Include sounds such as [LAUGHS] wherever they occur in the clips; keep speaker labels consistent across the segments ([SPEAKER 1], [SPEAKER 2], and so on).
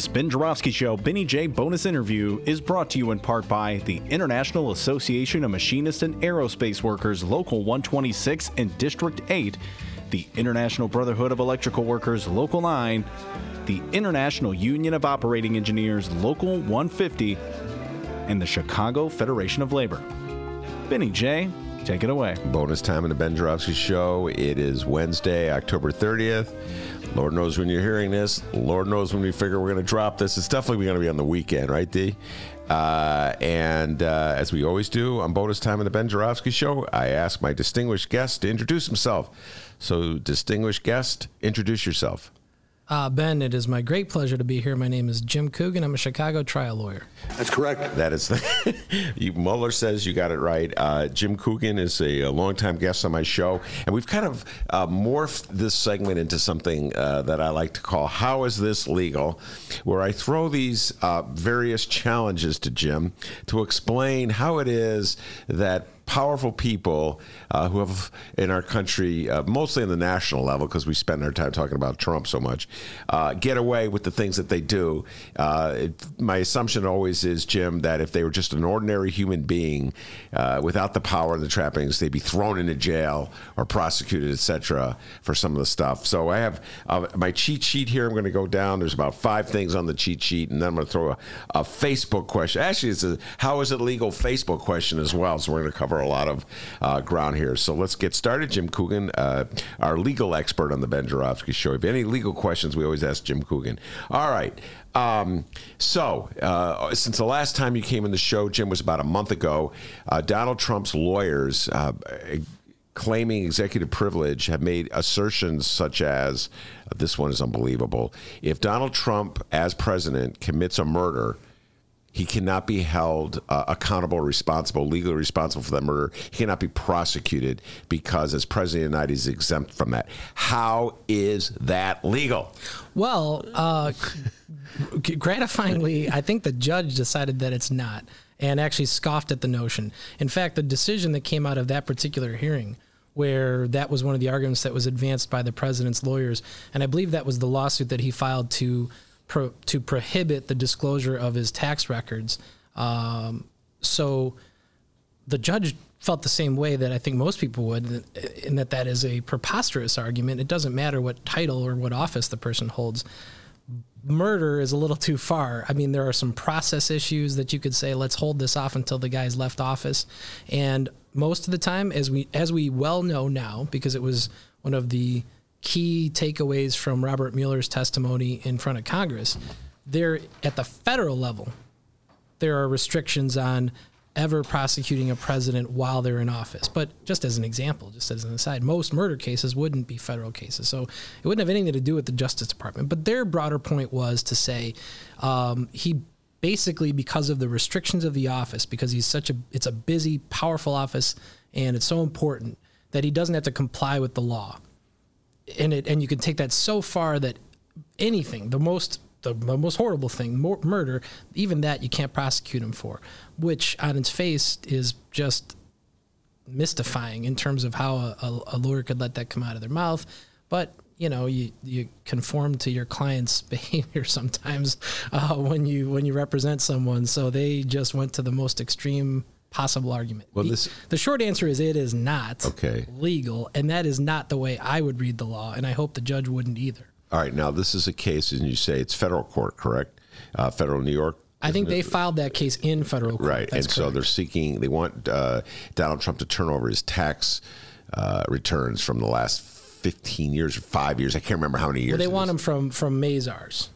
[SPEAKER 1] This Ben Joravsky Show Benny J bonus interview is brought to you in part by the International Association of Machinists and Aerospace Workers Local 126 and District 8, the International Brotherhood of Electrical Workers Local 9, the International Union of Operating Engineers Local 150, and the Chicago Federation of Labor. Benny J, take it away.
[SPEAKER 2] Bonus time in the Ben Joravsky Show. It is Wednesday, October 30th. Lord knows when you're hearing this. Lord knows when we figure we're going to drop this. It's definitely going to be on the weekend, right, D? Uh, and uh, as we always do on bonus time in the Ben Joravsky Show, I ask my distinguished guest to introduce himself. So, distinguished guest, introduce yourself.
[SPEAKER 3] Uh, ben, it is my great pleasure to be here. My name is Jim Coogan. I'm a Chicago trial lawyer.
[SPEAKER 4] That's correct.
[SPEAKER 2] That is the. [LAUGHS] you, Mueller says you got it right. Uh, Jim Coogan is a, a longtime guest on my show, and we've kind of uh, morphed this segment into something uh, that I like to call "How is this legal?" where I throw these uh, various challenges to Jim to explain how it is that powerful people uh, who have in our country, uh, mostly on the national level, because we spend our time talking about Trump so much, uh, get away with the things that they do. Uh, it, my assumption always is, Jim, that if they were just an ordinary human being uh, without the power and the trappings, they'd be thrown into jail or prosecuted, etc., for some of the stuff. So I have uh, my cheat sheet here. I'm going to go down. There's about five things on the cheat sheet, and then I'm going to throw a, a Facebook question. Actually, it's a how is it legal Facebook question as well. So we're going to cover a lot of uh, ground here. So let's get started. Jim Coogan, uh, our legal expert on the Ben Joravsky Show. If any legal questions, we always ask Jim Coogan. All right. Um, so, uh, since the last time you came in the show, Jim, was about a month ago, uh, Donald Trump's lawyers uh, claiming executive privilege have made assertions such as this one is unbelievable. If Donald Trump, as president, commits a murder, he cannot be held uh, accountable, responsible, legally responsible for that murder. He cannot be prosecuted because, as president of the United he's exempt from that. How is that legal?
[SPEAKER 3] Well, uh, gratifyingly, I think the judge decided that it's not and actually scoffed at the notion. In fact, the decision that came out of that particular hearing where that was one of the arguments that was advanced by the president's lawyers. And I believe that was the lawsuit that he filed to pro, to prohibit the disclosure of his tax records. Um, so the judge felt the same way that I think most people would, in that that is a preposterous argument. It doesn't matter what title or what office the person holds. Murder is a little too far. I mean, there are some process issues that you could say, let's hold this off until the guy's left office. And most of the time, as we as we well know now, because it was one of the key takeaways from Robert Mueller's testimony in front of Congress. There, at the federal level, there are restrictions on ever prosecuting a president while they're in office. But just as an example, just as an aside, most murder cases wouldn't be federal cases. So it wouldn't have anything to do with the Justice Department. But their broader point was to say um, he basically, because of the restrictions of the office, because he's such a, it's a busy, powerful office, and it's so important that he doesn't have to comply with the law and it and you can take that so far that anything, the most the, the most horrible thing, murder, even that you can't prosecute him for, which on its face is just mystifying in terms of how a, a, a lawyer could let that come out of their mouth. But you know, you you conform to your client's [LAUGHS] behavior sometimes uh, when you when you represent someone. So they just went to the most extreme possible argument. Well, this the, the short answer is it is not
[SPEAKER 2] okay.
[SPEAKER 3] legal, and that is not the way I would read the law, and I hope the judge wouldn't either.
[SPEAKER 2] All right, now this is a case, and you say it's federal court, correct? Uh, federal New York.
[SPEAKER 3] I think they filed that case in federal court.
[SPEAKER 2] Right, That's and correct. so they're seeking. They want uh, Donald Trump to turn over his tax uh, returns from the last fifteen years or five years. I can't remember how many years.
[SPEAKER 3] Well, they want them from from Mazars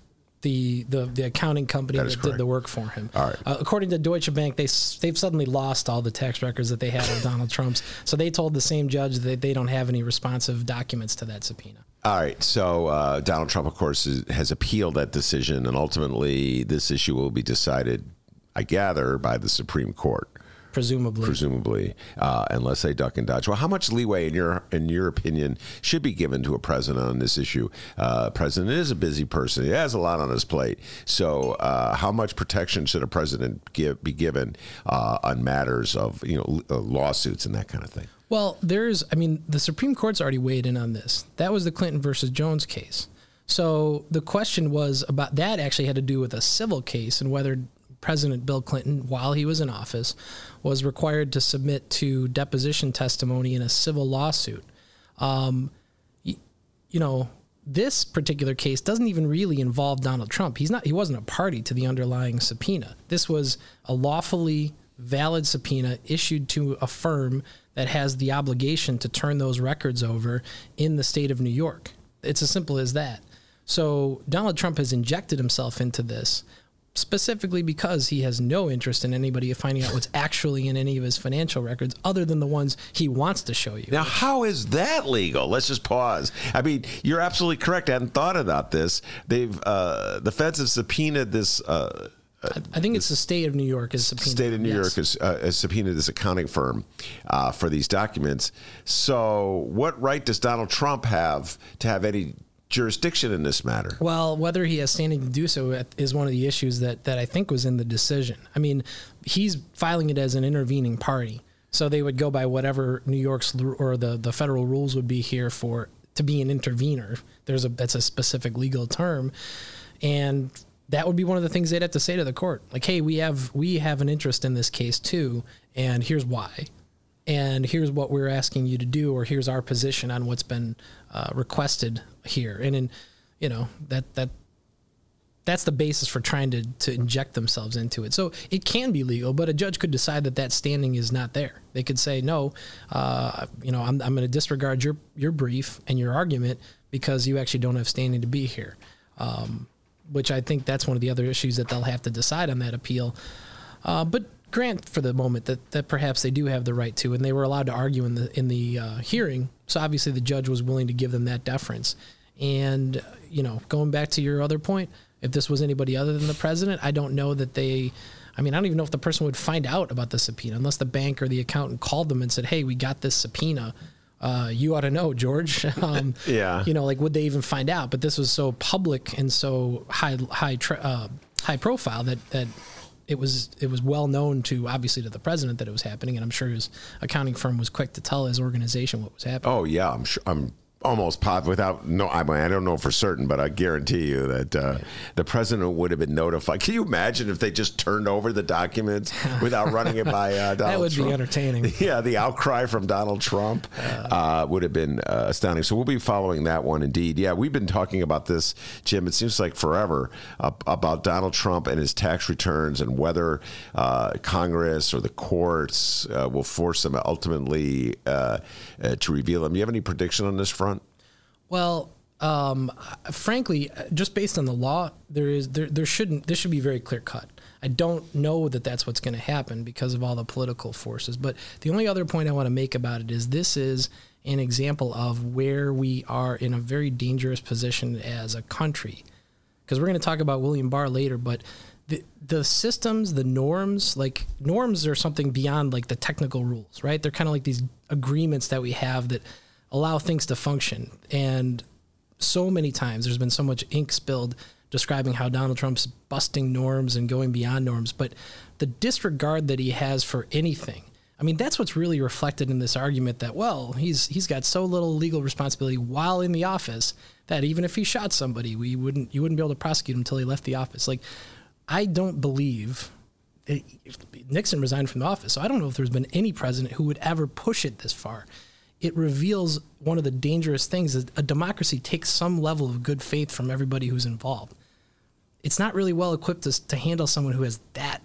[SPEAKER 3] the, the, the accounting company
[SPEAKER 2] That
[SPEAKER 3] that, did the work for him.
[SPEAKER 2] All right.
[SPEAKER 3] Uh, according to Deutsche Bank, they they've suddenly lost all the tax records that they had of Donald Trump's. So they told the same judge that they don't have any responsive documents to that subpoena.
[SPEAKER 2] All right. So uh, Donald Trump, of course, is, has appealed that decision, and ultimately, this issue will be decided, I gather, by the Supreme Court.
[SPEAKER 3] Presumably,
[SPEAKER 2] presumably, uh, unless they duck and dodge. Well, how much leeway, in your in your opinion, should be given to a president on this issue? Uh, president is a busy person; he has a lot on his plate. So, uh, how much protection should a president give, be given uh, on matters of you know uh, lawsuits and that kind of thing?
[SPEAKER 3] Well, there's, I mean, the Supreme Court's already weighed in on this. That was the Clinton versus Jones case. So the question was about that actually had to do with a civil case and whether President Bill Clinton, while he was in office, was required to submit to deposition testimony in a civil lawsuit. Um, y- you know, this particular case doesn't even really involve Donald Trump. He's not he wasn't a party to the underlying subpoena. This was a lawfully valid subpoena issued to a firm that has the obligation to turn those records over in the state of New York. It's as simple as that. So Donald Trump has injected himself into this specifically because he has no interest in anybody finding out what's actually in any of his financial records other than the ones he wants to show you.
[SPEAKER 2] Now, how is that legal? Let's just pause. I mean, you're absolutely correct. I hadn't thought about this. They've uh, the feds have subpoenaed this. Uh,
[SPEAKER 3] I think it's the state of New York is subpoenaed.
[SPEAKER 2] state of New
[SPEAKER 3] Yes.
[SPEAKER 2] York has, uh, has subpoenaed this accounting firm uh, for these documents. So, what right does Donald Trump have to have any jurisdiction in this matter?
[SPEAKER 3] Well, whether he has standing to do so is one of the issues that, that I think was in the decision. I mean, he's filing it as an intervening party. So they would go by whatever New York's or the, the federal rules would be here for to be an intervener. There's a that's a specific legal term. And that would be one of the things they'd have to say to the court. Like, hey, we have we have an interest in this case too, and here's why. And here's what we're asking you to do, or here's our position on what's been uh, requested here. And in, you know, that that that's the basis for trying to to inject themselves into it. So it can be legal, but a judge could decide that that standing is not there. They could say, no, uh, you know, I'm I'm going to disregard your your brief and your argument because you actually don't have standing to be here. Um, which I think that's one of the other issues that they'll have to decide on that appeal. Uh, but grant for the moment that, that perhaps they do have the right to, and they were allowed to argue in the in the uh, hearing. So obviously the judge was willing to give them that deference. And you know, going back to your other point, if this was anybody other than the president, I don't know that they. I mean, I don't even know if the person would find out about the subpoena unless the bank or the accountant called them and said, "Hey, we got this subpoena. Uh, you ought to know, George." [LAUGHS] Um, [LAUGHS]
[SPEAKER 2] Yeah.
[SPEAKER 3] You know, like would they even find out? But this was so public and so high high tra- uh, high profile that that it was it was well known to obviously to the president that it was happening, and I'm sure his accounting firm was quick to tell his organization what was happening.
[SPEAKER 2] Oh yeah, I'm sure. I'm almost positive. Without no, I mean I don't know for certain, but I guarantee you that uh, the president would have been notified. Can you imagine if they just turned over the documents without running it by uh, [LAUGHS] Donald
[SPEAKER 3] that would
[SPEAKER 2] Trump?
[SPEAKER 3] be entertaining. [LAUGHS]
[SPEAKER 2] Yeah, the outcry from Donald Trump uh, would have been uh, astounding. So we'll be following that one indeed. Yeah, we've been talking about this, Jim. It seems like forever uh, about Donald Trump and his tax returns and whether uh, Congress or the courts uh, will force him ultimately uh, uh, to reveal them. You have any prediction on this front?
[SPEAKER 3] Well, um, frankly, just based on the law, there is there there shouldn't this should be very clear cut. I don't know that that's what's going to happen because of all the political forces. But the only other point I want to make about it is this is an example of where we are in a very dangerous position as a country. Because we're going to talk about William Barr later, but the the systems, the norms, like norms are something beyond like the technical rules, right? They're kind of like these agreements that we have that allow things to function. And so many times there's been so much ink spilled describing how Donald Trump's busting norms and going beyond norms, but the disregard that he has for anything. I mean, that's what's really reflected in this argument that well, he's he's got so little legal responsibility while in the office that even if he shot somebody, we wouldn't you wouldn't be able to prosecute him until he left the office. Like, I don't believe eh, Nixon resigned from the office, so I don't know if there's been any president who would ever push it this far. It reveals one of the dangerous things is a democracy takes some level of good faith from everybody who's involved. It's not really well equipped to, to handle someone who has that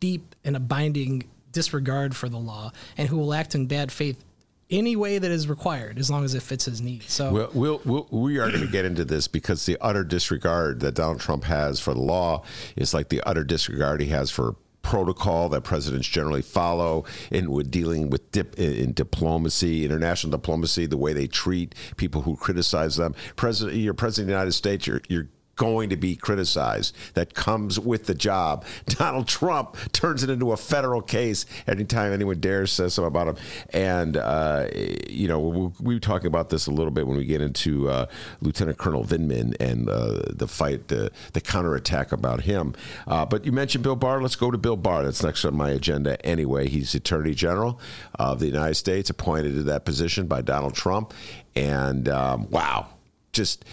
[SPEAKER 3] deep and a binding disregard for the law and who will act in bad faith any way that is required, as long as it fits his needs. So
[SPEAKER 2] Well, we'll, we'll, we are going to get into this because the utter disregard that Donald Trump has for the law is like the utter disregard he has for protocol that presidents generally follow in with dealing with dip, in diplomacy, international diplomacy, the way they treat people who criticize them. President, you're president of the United States. You're you're going to be criticized. That comes with the job. [LAUGHS] Donald Trump turns it into a federal case anytime anyone dares say something about him. And, uh, you know, we'll, we were talking about this a little bit when we get into uh, Lieutenant Colonel Vindman and uh, the fight, the, the counterattack about him. Uh, but you mentioned Bill Barr. Let's go to Bill Barr. That's next on my agenda anyway. He's Attorney General of the United States, appointed to that position by Donald Trump. And um, wow, just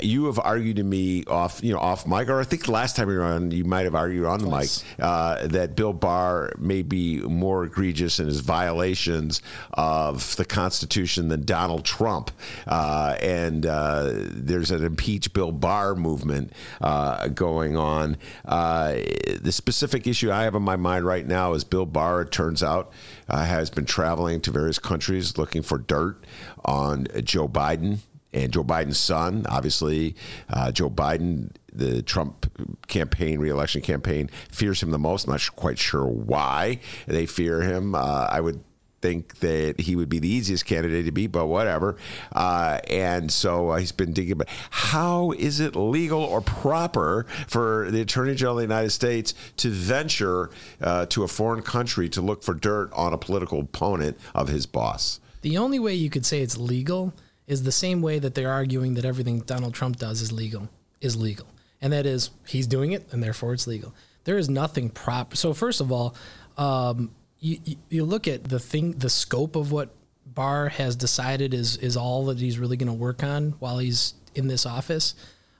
[SPEAKER 2] you have argued to me off, you know, off mic, or I think the last time you were on, you might have argued on the mic uh, that Bill Barr may be more egregious in his violations of the Constitution than Donald Trump, uh, and uh, there's an impeach Bill Barr movement uh, going on. Uh, the specific issue I have in my mind right now is Bill Barr. It turns out uh, has been traveling to various countries looking for dirt on Joe Biden and Joe Biden's son. Obviously, uh, Joe Biden, the Trump campaign, reelection campaign, fears him the most. I'm not quite sure why they fear him. Uh, I would think that he would be the easiest candidate to beat, but whatever. Uh, and so uh, he's been digging about how is it legal or proper for the Attorney General of the United States to venture uh, to a foreign country to look for dirt on a political opponent of his boss?
[SPEAKER 3] The only way you could say it's legal is the same way that they're arguing that everything Donald Trump does is legal, is legal. And that is he's doing it and therefore it's legal. There is nothing proper. So first of all, um, you, you, look at the thing, the scope of what Barr has decided is is all that he's really going to work on while he's in this office.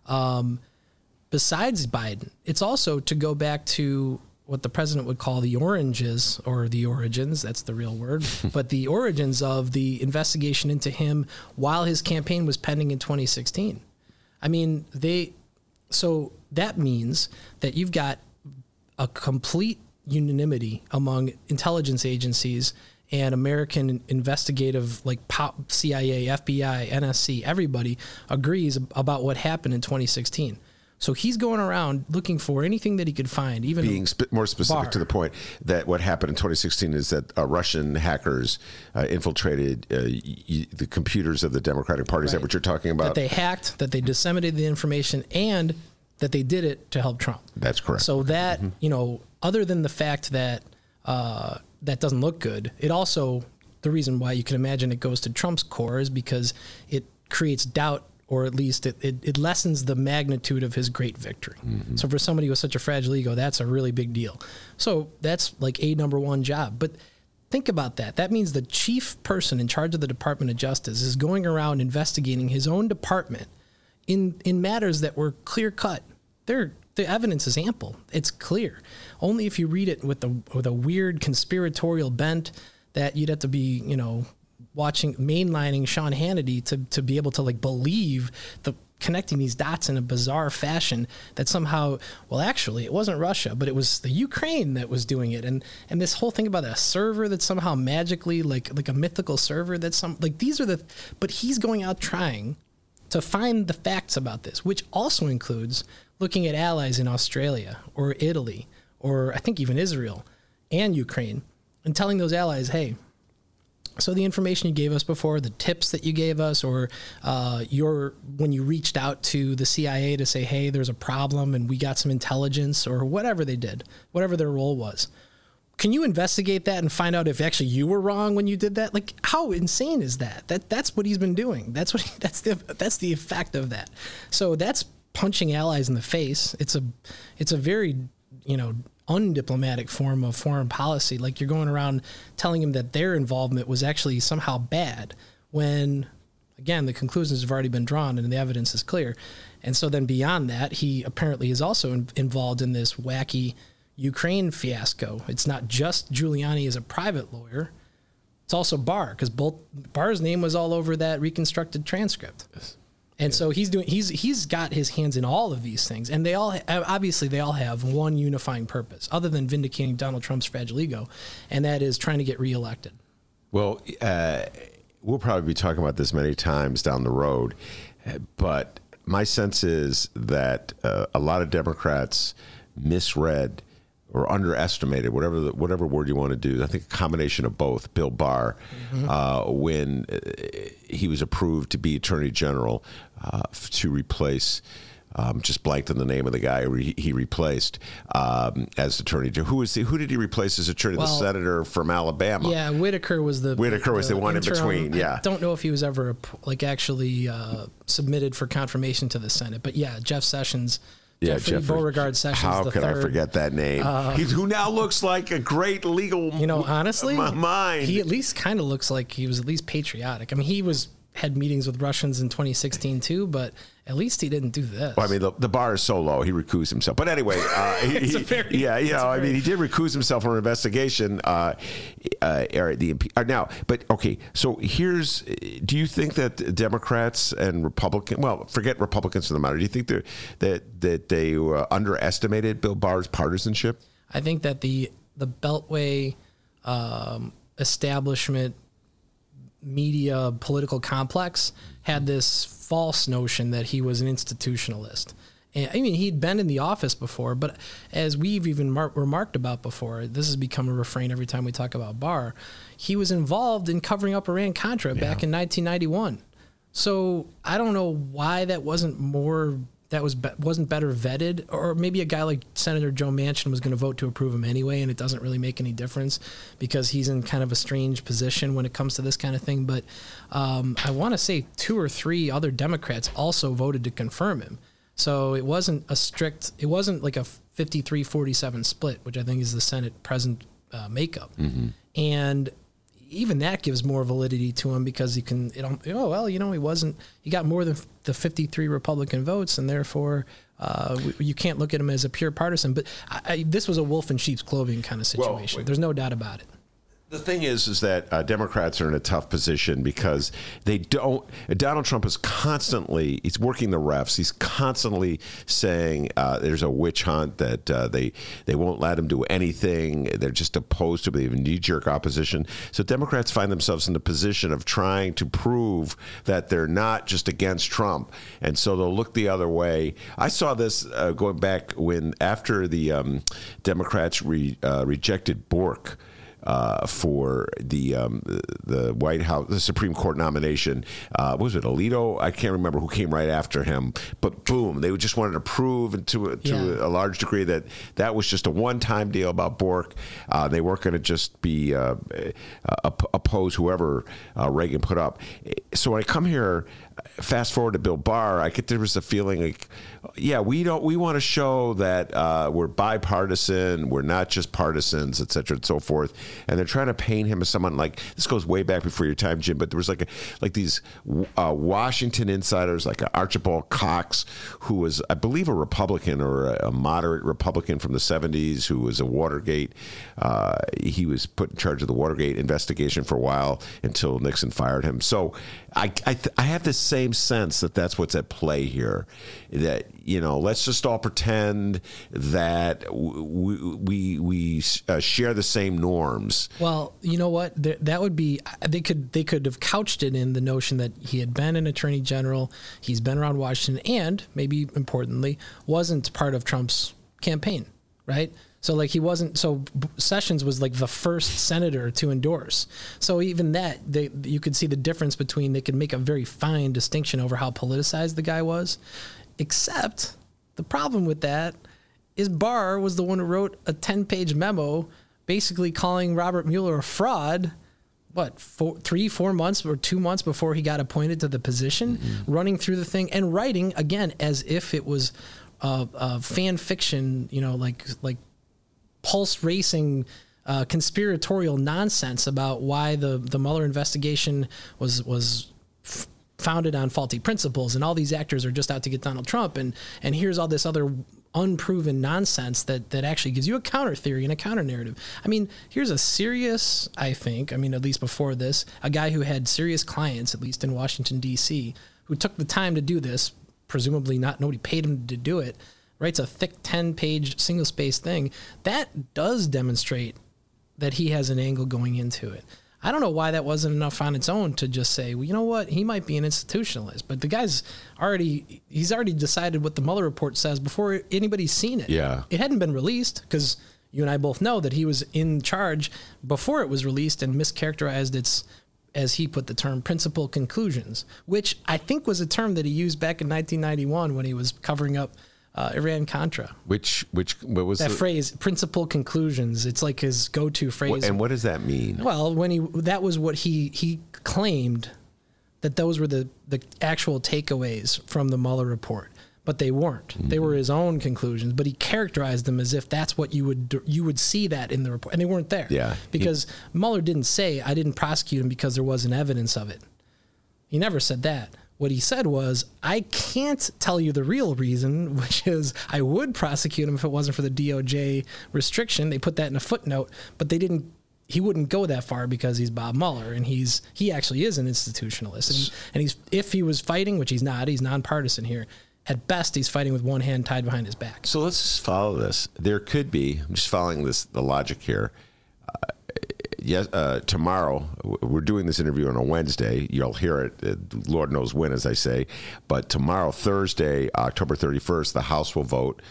[SPEAKER 3] Um, besides Biden, it's also to go back to what the president would call the oranges or the origins that's the real word [LAUGHS] but the origins of the investigation into him while his campaign was pending in 2016 i mean they so that means that you've got a complete unanimity among intelligence agencies and American investigative, like CIA, FBI, NSC, everybody agrees about what happened in 2016. So he's going around looking for anything that he could find, even
[SPEAKER 2] being sp- more specific
[SPEAKER 3] Barr.
[SPEAKER 2] to the point that what happened in 2016 is that uh, Russian hackers uh, infiltrated uh, y- the computers of the Democratic Party. Is that what you're talking about?
[SPEAKER 3] that they hacked, that they disseminated the information, and that they did it to help Trump.
[SPEAKER 2] That's correct.
[SPEAKER 3] So that you know, other than the fact that uh, that doesn't look good, it also the reason why you can imagine it goes to Trump's core is because it creates doubt. Or at least it, it, it lessens the magnitude of his great victory. Mm-hmm. So for somebody with such a fragile ego, that's a really big deal. So that's like a number one job. But think about that. That means the chief person in charge of the Department of Justice is going around investigating his own department in in matters that were clear cut. There, the evidence is ample. It's clear. Only if you read it with a with a weird conspiratorial bent that you'd have to be, you know, watching mainlining Sean Hannity to to be able to like believe the connecting these dots in a bizarre fashion that somehow well actually it wasn't Russia but it was the Ukraine that was doing it. And and this whole thing about a server that somehow magically like like a mythical server that some like these are the but he's going out trying to find the facts about this, which also includes looking at allies in Australia or Italy or I think even Israel and Ukraine and telling those allies, hey, so the information you gave us before, the tips that you gave us, or uh, your when you reached out to the CIA to say, hey, there's a problem and we got some intelligence or whatever they did, whatever their role was. Can you investigate that and find out if actually you were wrong when you did that? Like, how insane is that? That that's what he's been doing. That's what he, [LAUGHS] that's the that's the effect of that. So that's punching allies in the face. It's a it's a very you know undiplomatic form of foreign policy. Like you're going around telling them that their involvement was actually somehow bad when again the conclusions have already been drawn and the evidence is clear. And so then beyond that, he apparently is also in, involved in this wacky Ukraine fiasco. It's not just Giuliani as a private lawyer. It's also Barr because both Barr's name was all over that reconstructed transcript. And so he's doing he's he's got his hands in all of these things, and they all obviously they all have one unifying purpose, other than vindicating Donald Trump's fragile ego, and that is trying to get reelected.
[SPEAKER 2] Well, uh, we'll probably be talking about this many times down the road, but my sense is that uh, a lot of Democrats misread or underestimated, whatever the, whatever word you want to do. I think a combination of both. Bill Barr, mm-hmm. uh, when uh, he was approved to be Attorney General uh, to replace. Um, just blanked on the name of the guy he, he replaced um, as attorney. General. Who was he, who did he replace as attorney? Well, the senator from Alabama.
[SPEAKER 3] Yeah, Whitaker was the
[SPEAKER 2] Whitaker was the, the one interim, in between. Yeah,
[SPEAKER 3] I don't know if he was ever like actually uh, submitted for confirmation to the Senate, but yeah, Jeff Sessions yeah, Jeffrey, Beauregard Sessions.
[SPEAKER 2] How could
[SPEAKER 3] third.
[SPEAKER 2] I forget that name? Uh, who now looks like a great legal.
[SPEAKER 3] You know, honestly,
[SPEAKER 2] mind.
[SPEAKER 3] He at least kind of looks like he was at least patriotic. I mean, he was had meetings with Russians in 2016 too, but at least he didn't do this.
[SPEAKER 2] Well, I mean, the, the bar is so low, he recused himself. But anyway, uh, [LAUGHS] he, very, yeah, you know, I mean, he did recuse himself from an investigation. Uh, uh, the uh, now, but okay, so here's: Do you think that Democrats and Republicans, well, forget Republicans for the matter, do you think that that they underestimated Bill Barr's partisanship?
[SPEAKER 3] I think that the the Beltway um, establishment media political complex had this false notion that he was an institutionalist. And, I mean, he'd been in the office before, but as we've even mar- remarked about before, this has become a refrain every time we talk about Barr. He was involved in covering up Iran Contra yeah. back in 1991. So I don't know why that wasn't more that was be- wasn't better vetted, or maybe a guy like Senator Joe Manchin was going to vote to approve him anyway, and it doesn't really make any difference because he's in kind of a strange position when it comes to this kind of thing. But um, I want to say two or three other Democrats also voted to confirm him, so it wasn't a strict, it wasn't like a 53-47 split, which I think is the Senate present uh, makeup, mm-hmm. and even that gives more validity to him because he can, it, oh, well, you know, he wasn't, he got more than the 53 Republican votes, and therefore uh, you can't look at him as a pure partisan. But I, I, this was a wolf in sheep's clothing kind of situation. Well, There's no doubt about it
[SPEAKER 2] the thing is, is that uh, Democrats are in a tough position because they don't. Donald Trump is constantly he's working the refs. He's constantly saying uh, there's a witch hunt that uh, they they won't let him do anything. They're just opposed to. Have knee jerk opposition. So Democrats find themselves in the position of trying to prove that they're not just against Trump, and so they'll look the other way. I saw this uh, going back when after the um, Democrats re, uh, rejected Bork uh, for the um, the White House, the Supreme Court nomination. Uh, was it Alito? I can't remember who came right after him. But boom, they just wanted to prove to to yeah. a large degree that that was just a one time deal about Bork. Uh, they weren't going to just be uh, oppose whoever uh, Reagan put up. So when I come here fast forward to Bill Barr, I get there was a feeling like, yeah, we don't we want to show that uh, we're bipartisan, we're not just partisans, et cetera, and so forth. And they're trying to paint him as someone like this goes way back before your time, Jim. But there was like a, like these uh, Washington insiders, like Archibald Cox, who was I believe a Republican or a, a moderate Republican from the '70s, who was a Watergate. Uh, he was put in charge of the Watergate investigation for a while until Nixon fired him. So I I, th- I have this same sense that that's what's at play here. That you know, let's just all pretend that we we, we uh, share the same norms.
[SPEAKER 3] Well, you know what? That would be they could they could have couched it in the notion that he had been an attorney general, he's been around Washington, and maybe importantly, wasn't part of Trump's campaign, right? So like he wasn't. So Sessions was like the first senator to endorse. So even that, they, you could see the difference between. They could make a very fine distinction over how politicized the guy was. Except the problem with that is Barr was the one who wrote a ten-page memo, basically calling Robert Mueller a fraud what four, three, four months or two months before he got appointed to the position, mm-hmm. running through the thing and writing again as if it was a, a fan fiction, you know, like like pulse racing uh, conspiratorial nonsense about why the the Mueller investigation was was f- founded on faulty principles and all these actors are just out to get Donald Trump and and here's all this other unproven nonsense that that actually gives you a counter theory and a counter narrative. I mean, here's a serious, I think, I mean at least before this, a guy who had serious clients at least in Washington D.C. who took the time to do this, presumably not nobody paid him to do it writes a thick 10 page single space thing, that does demonstrate that he has an angle going into it. I don't know why that wasn't enough on its own to just say, well, you know what, he might be an institutionalist. But the guy's already he's already decided what the Mueller report says before anybody's seen it.
[SPEAKER 2] Yeah.
[SPEAKER 3] it hadn't been released because you and I both know that he was in charge before it was released and mischaracterized its as he put the term principal conclusions, which I think was a term that he used back in 1991 when he was covering up uh, Iran Contra.
[SPEAKER 2] Which which what was
[SPEAKER 3] That
[SPEAKER 2] the,
[SPEAKER 3] phrase, principal conclusions, it's like his go-to phrase.
[SPEAKER 2] and what does that mean?
[SPEAKER 3] well, when he that was what he he claimed that those were the the actual takeaways from the Mueller report, but they weren't. They were his own conclusions, but he characterized them as if that's what you would you would see that in the report, and they weren't there.
[SPEAKER 2] Yeah.
[SPEAKER 3] because Mueller didn't say I didn't prosecute him because there wasn't evidence of it. He never said that. What he said was, I can't tell you the real reason, [LAUGHS] which is I would prosecute him if it wasn't for the DOJ restriction. They put that in a footnote, but they didn't. He wouldn't go that far because he's Bob Mueller, and he's he actually is an institutionalist, and, and he's if he was fighting, which he's not, he's nonpartisan here. At best, he's fighting with one hand tied behind his back.
[SPEAKER 2] So let's just follow this. There could be. I'm just following this the logic here. Uh, yes, uh, tomorrow we're doing this interview on a Wednesday. You'll hear it, uh, Lord knows when, as I say. But tomorrow, Thursday, October 31st, the House will vote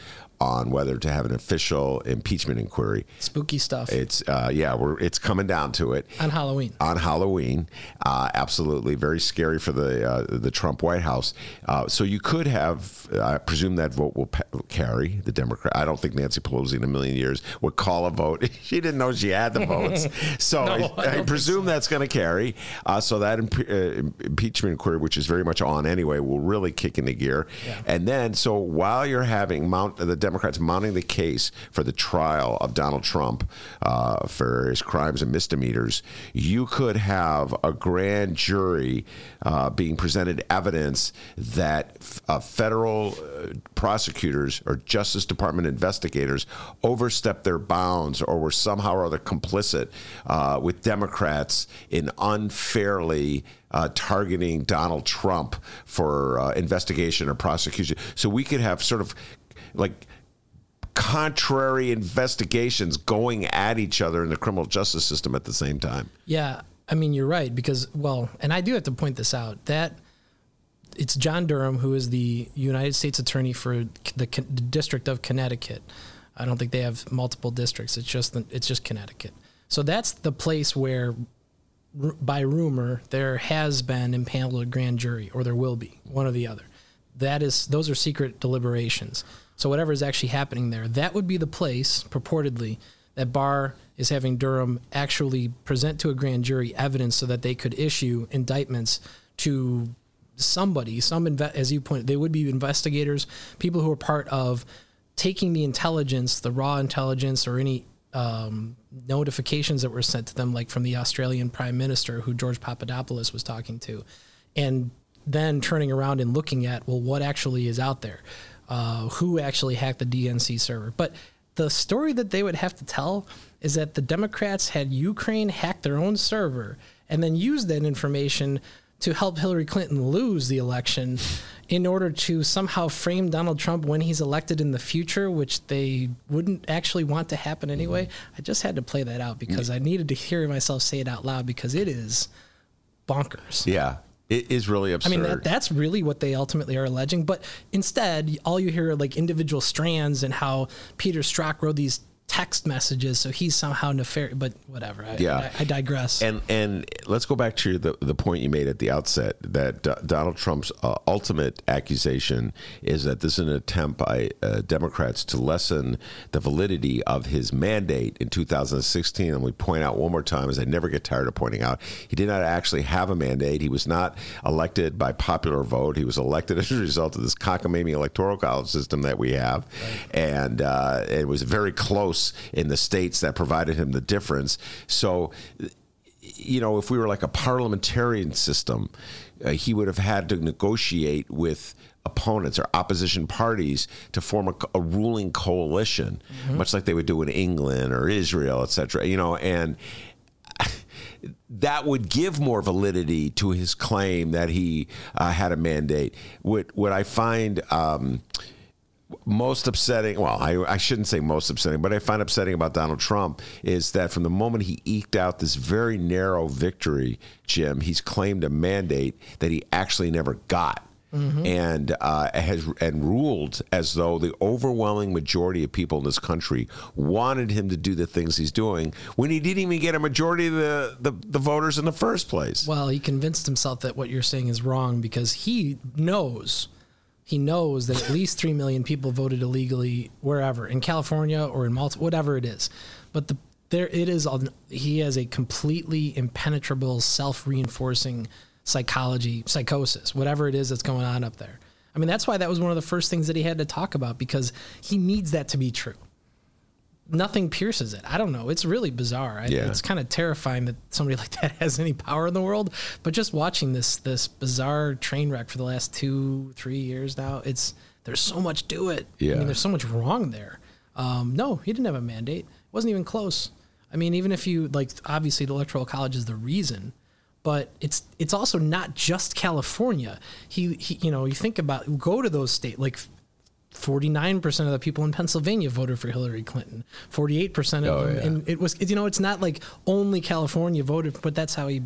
[SPEAKER 2] on whether to have an official impeachment inquiry.
[SPEAKER 3] Spooky stuff
[SPEAKER 2] It's uh, yeah, we're it's coming down to it
[SPEAKER 3] on Halloween.
[SPEAKER 2] on Halloween. Uh, absolutely, very scary for the uh, the Trump White House. Uh, so you could have, I presume that vote will pa- carry the Democrat. I don't think Nancy Pelosi in a million years would call a vote. [LAUGHS] she didn't know she had the [LAUGHS] votes, so
[SPEAKER 3] No, I
[SPEAKER 2] I, I presume that's going to carry. Uh, so that imp- uh, impeachment inquiry, which is very much on anyway, will really kick into gear. And then, so while you're having mount the Democrats mounting the case for the trial of Donald Trump uh, for his crimes and misdemeanors, you could have a grand jury uh, being presented evidence that uh, federal uh, prosecutors or Justice Department investigators overstepped their bounds or were somehow or other complicit uh, with Democrats in unfairly. Uh, targeting Donald Trump for uh, investigation or prosecution. So we could have sort of like contrary investigations going at each other in the criminal justice system at the same time.
[SPEAKER 3] Yeah, I mean you're right because well, and I do have to point this out that it's John Durham who is the United States Attorney for the, the District of Connecticut. I don't think they have multiple districts. It's just it's just Connecticut. So that's the place where, by rumor, there has been impaneled a grand jury, or there will be one or the other. That is those are secret deliberations. So whatever is actually happening there, that would be the place purportedly that Barr is having Durham actually present to a grand jury evidence so that they could issue indictments to somebody, some inve- as you pointed, they would be investigators, people who are part of taking the intelligence, the raw intelligence, or any um, notifications that were sent to them, like from the Australian Prime Minister, who George Papadopoulos was talking to, and then turning around and looking at, well, what actually is out there? Uh, who actually hacked the DNC server? But the story that they would have to tell is that the Democrats had Ukraine hack their own server and then use that information to help Hillary Clinton lose the election in order to somehow frame Donald Trump when he's elected in the future, which they wouldn't actually want to happen anyway. I just had to play that out because I needed to hear myself say it out loud because it is bonkers.
[SPEAKER 2] Yeah. It is really absurd.
[SPEAKER 3] I mean, that, that's really what they ultimately are alleging. But instead, all you hear are like individual strands and how Peter Strzok wrote these text messages, so he's somehow nefarious. But whatever. I,
[SPEAKER 2] Yeah.
[SPEAKER 3] I, I digress.
[SPEAKER 2] And and let's go back to the the point you made at the outset that D- Donald Trump's uh, ultimate accusation is that this is an attempt by uh, Democrats to lessen the validity of his mandate in 2016. And we point out one more time, as I never get tired of pointing out, he did not actually have a mandate. He was not elected by popular vote. He was elected [LAUGHS] as a result of this cockamamie electoral college system that we have, and uh, it was very close in the states that provided him the difference. So you know, if we were like a parliamentarian system, uh, he would have had to negotiate with opponents or opposition parties to form a, a ruling coalition, much like they would do in England or Israel, et cetera. You know, and [LAUGHS] that would give more validity to his claim that he uh, had a mandate. What what I find. Um, most upsetting well I, I shouldn't say most upsetting but i find upsetting about donald trump is that from the moment he eked out this very narrow victory jim he's claimed a mandate that he actually never got Mm-hmm. and uh, has and ruled as though the overwhelming majority of people in this country wanted him to do the things he's doing when he didn't even get a majority of the, the, the voters in the first place.
[SPEAKER 3] Well, he convinced himself that what you're saying is wrong because he knows he knows that at least 3 million people voted illegally wherever in California or in Malta, whatever it is. But the, there it is. He has a completely impenetrable, self reinforcing psychology, psychosis, whatever it is that's going on up there. I mean, that's why that was one of the first things that he had to talk about because he needs that to be true nothing pierces it. I don't know. It's really bizarre. I, yeah. It's kind of terrifying that somebody [LAUGHS] like that has any power in the world. But just watching this this bizarre train wreck for the last two three years now, it's there's so much to it. Yeah. I mean, there's so much wrong there. Um, no, he didn't have a mandate. It wasn't even close. I mean, even if you like, obviously the electoral college is the reason. But it's it's also not just California. He, he you know you think about go to those states like 49% of the people in Pennsylvania voted for Hillary Clinton. 48% of oh, them. Yeah. And it was, you know, it's not like only California voted, but that's how he.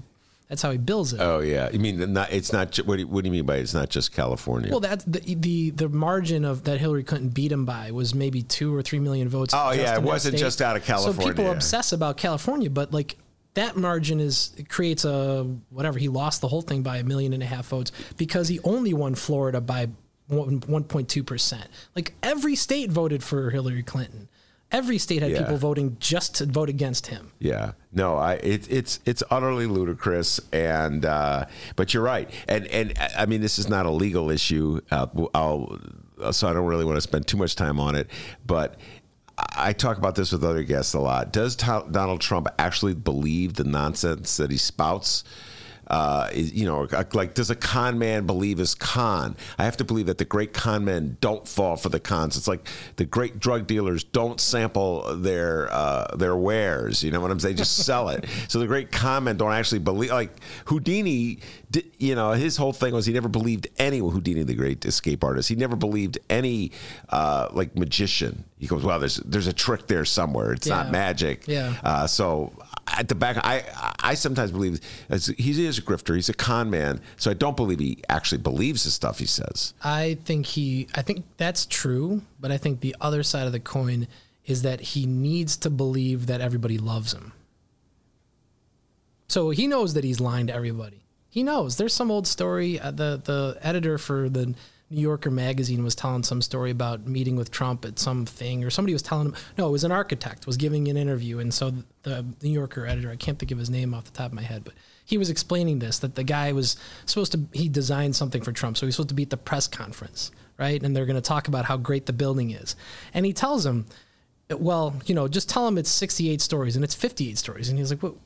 [SPEAKER 3] That's how he bills it.
[SPEAKER 2] Oh yeah, you mean not, it's not. What do, you, what do you mean by it's not just California?
[SPEAKER 3] Well, that the, the the margin of that Hillary Clinton beat him by was maybe two or three million votes.
[SPEAKER 2] Oh yeah, it wasn't just out of California.
[SPEAKER 3] So people obsess about California, but like that margin is creates a whatever. He lost the whole thing by a million and a half votes because he only won Florida by 1.2%. Like every state voted for Hillary Clinton. Every state had yeah. people voting just to vote against him.
[SPEAKER 2] Yeah, no, I it, it's it's utterly ludicrous, and uh, but you're right, and and I mean this is not a legal issue. Uh, I'll, so I don't really want to spend too much time on it, but I talk about this with other guests a lot. Does Donald Trump actually believe the nonsense that he spouts? Uh, is, you know, like does a con man believe his con? I have to believe that the great con men don't fall for the cons. It's like the great drug dealers don't sample their uh, their wares. You know what I'm saying? They just sell it. [LAUGHS] So the great con men don't actually believe. Like Houdini, did, you know, his whole thing was he never believed anyone. Houdini, the great escape artist, he never believed any uh, like magician. He goes, well, there's there's a trick there somewhere. It's yeah. not magic.
[SPEAKER 3] Yeah. Uh,
[SPEAKER 2] so at the back, I I sometimes believe he is a grifter. He's a con man. So I don't believe he actually believes the stuff he says.
[SPEAKER 3] I think he. I think that's true, but I think the other side of the coin is that he needs to believe that everybody loves him. So he knows that he's lying to everybody. He knows. There's some old story. Uh, the the editor for the New Yorker magazine was telling some story about meeting with Trump at something, or somebody was telling him. No, it was an architect was giving an interview, and so the New Yorker editor, I can't think of his name off the top of my head, but he was explaining this that the guy was supposed to he designed something for Trump, so he's supposed to be at the press conference, right? And they're going to talk about how great the building is, and he tells him, well, you know, just tell him it's 68 stories and it's 58 stories, and he's like, well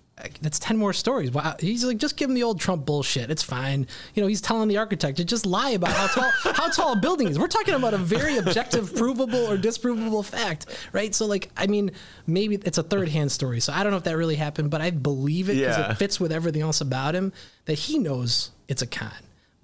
[SPEAKER 3] that's 10 more stories. Wow. He's like, just give him the old Trump bullshit. It's fine. You know, he's telling the architect to just lie about how tall, [LAUGHS] how tall a building is. We're talking about a very objective, provable or disprovable fact, right? So, like, I mean, maybe it's a third hand story. So I don't know if that really happened, but I believe it because yeah. it fits with everything else about him that he knows it's a con.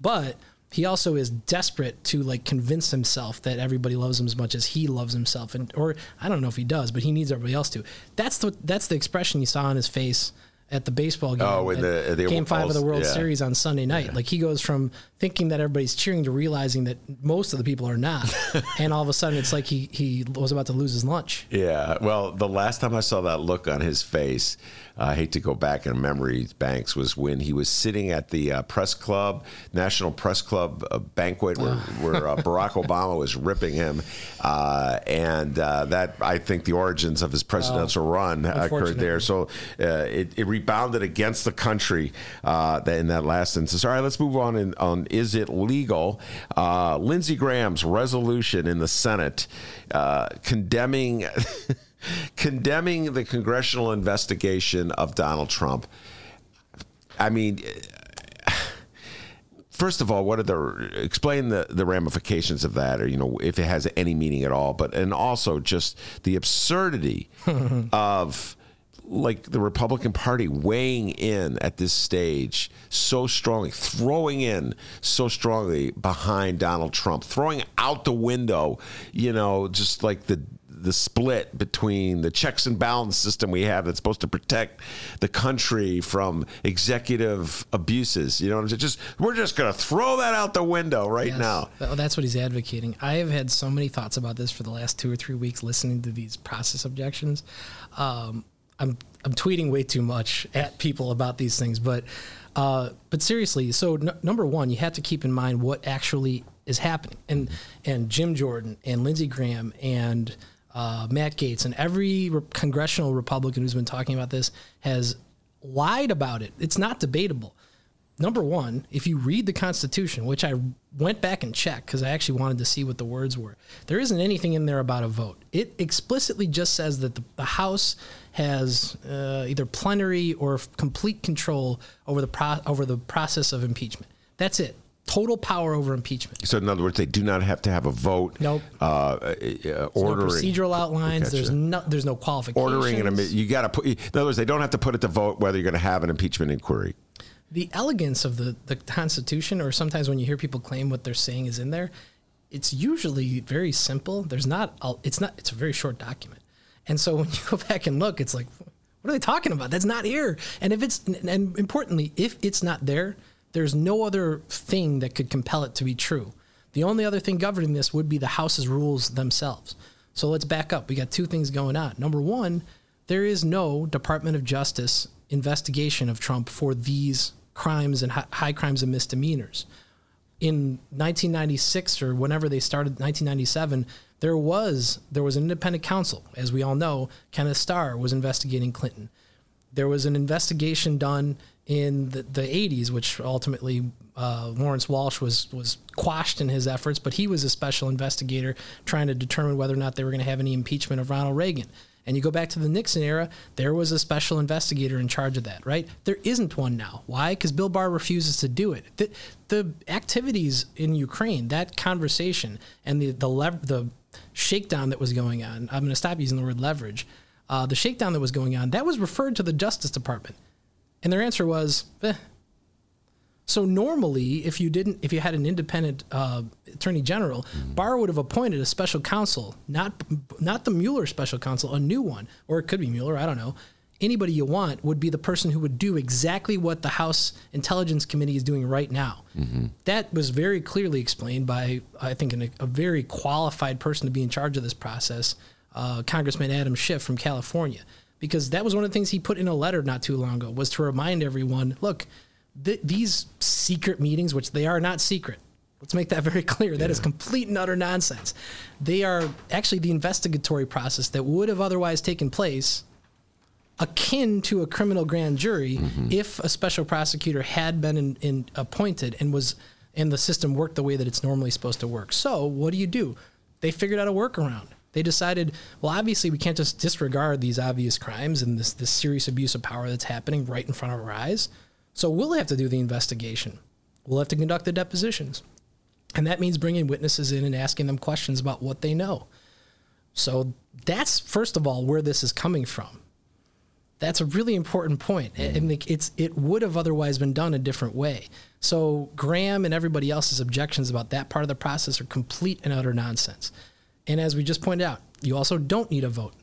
[SPEAKER 3] But he also is desperate to like convince himself that everybody loves him as much as he loves himself and or I don't know if he does but he needs everybody else to that's the that's the expression you saw on his face at the baseball game.
[SPEAKER 2] Oh, in the, uh, the
[SPEAKER 3] game five of the World yeah. Series on Sunday night. Yeah. Like he goes from thinking that everybody's cheering to realizing that most of the people are not, [LAUGHS] and all of a sudden it's like he he was about to lose his lunch.
[SPEAKER 2] Yeah. Well, the last time I saw that look on his face, I hate to go back in memory banks, was when he was sitting at the uh, press club, National Press Club uh, banquet, where, [LAUGHS] where uh, Barack Obama was ripping him, uh, and uh, that I think the origins of his presidential run occurred there. So uh, it, it, rebounded against the country in that last instance. All right, let's move on. In, on is it legal? Lindsey Graham's resolution in the Senate condemning. [LAUGHS] condemning the congressional investigation of Donald Trump. I mean, first of all, what are the explain the, the ramifications of that, or you know, if it has any meaning at all? But and also just the absurdity [LAUGHS] of like the Republican Party weighing in at this stage so strongly, throwing in so strongly behind Donald Trump, throwing out the window, you know, just like the the split between the checks and balance system we have that's supposed to protect the country from executive abuses. You know what I'm saying? Just we're just going to throw that out the window right
[SPEAKER 3] Yes.
[SPEAKER 2] now.
[SPEAKER 3] Th- That's what he's advocating. I have had so many thoughts about this for the last two or three weeks, listening to these process objections. Um, I'm I'm tweeting way too much at people about these things, but uh, but seriously, so n- number one, you have to keep in mind what actually is happening, and and Jim Jordan and Lindsey Graham and uh, Matt Gaetz and every re- congressional Republican who's been talking about this has lied about it. It's not debatable number one, if you read the Constitution, which I went back and checked because I actually wanted to see what the words were, there isn't anything in there about a vote. It explicitly just says that the, the House has uh, either plenary or complete control over the pro- over the process of impeachment. That's it. Total power over impeachment.
[SPEAKER 2] So in other words, they do not have to have a vote.
[SPEAKER 3] Nope.
[SPEAKER 2] Uh, uh, uh,
[SPEAKER 3] No procedural outlines.
[SPEAKER 2] Gotcha.
[SPEAKER 3] There's no there's no qualifications.
[SPEAKER 2] ordering an. You got to put. In other words, they don't have to put it to vote whether you're going to have an impeachment inquiry.
[SPEAKER 3] the elegance of the, the Constitution, or sometimes when you hear people claim what they're saying is in there, it's usually very simple. There's not, a, it's not, it's a very short document. And so when [LAUGHS] you go back and look, it's like, what are they talking about? That's not here. And if it's, and importantly, if it's not there, there's no other thing that could compel it to be true. The only other thing governing this would be the House's rules themselves. So let's back up. We got two things going on. Number one, there is no Department of Justice investigation of Trump for these crimes and high crimes and misdemeanors. In 1996 or whenever they started 1997, there was there was an independent counsel, as we all know. Kenneth Starr was investigating Clinton. There was an investigation done in the, the 80s, which ultimately uh, Lawrence Walsh was was quashed in his efforts, but he was a special investigator trying to determine whether or not they were going to have any impeachment of Ronald Reagan. And you go back to the Nixon era, there was a special investigator in charge of that, right? There isn't one now. Why? Because Bill Barr refuses to do it. The, the activities in Ukraine, that conversation, and the the lev- the shakedown that was going on. I'm going to stop using the word leverage. Uh, the shakedown that was going on, that was referred to the Justice Department, and their answer was, eh. So normally, if you didn't, if you had an independent uh, attorney general, Barr would have appointed a special counsel, not not the Mueller special counsel, a new one, or it could be Mueller. I don't know. Anybody you want would be the person who would do exactly what the House Intelligence Committee is doing right now. That was very clearly explained by, I think, an, a very qualified person to be in charge of this process, uh, Congressman Adam Schiff from California, because that was one of the things he put in a letter not too long ago was to remind everyone, look, th- these secret meetings, which they are not secret. Let's make that [LAUGHS] very clear. That is complete and utter nonsense. They are actually the investigatory process that would have otherwise taken place akin to a criminal grand jury mm-hmm. if a special prosecutor had been in, in appointed and was and the system worked the way that it's normally supposed to work. So what do you do? They figured out a workaround. They decided, well, obviously we can't just disregard these obvious crimes and this this serious abuse of power that's happening right in front of our eyes. So we'll have to do the investigation. We'll have to conduct the depositions. And that means bringing witnesses in and asking them questions about what they know. So that's first of all where this is coming from. That's a really important point. And and it's it would have otherwise been done a different way. So Graham and everybody else's objections about that part of the process are complete and utter nonsense. And as we just pointed out, you also don't need a vote.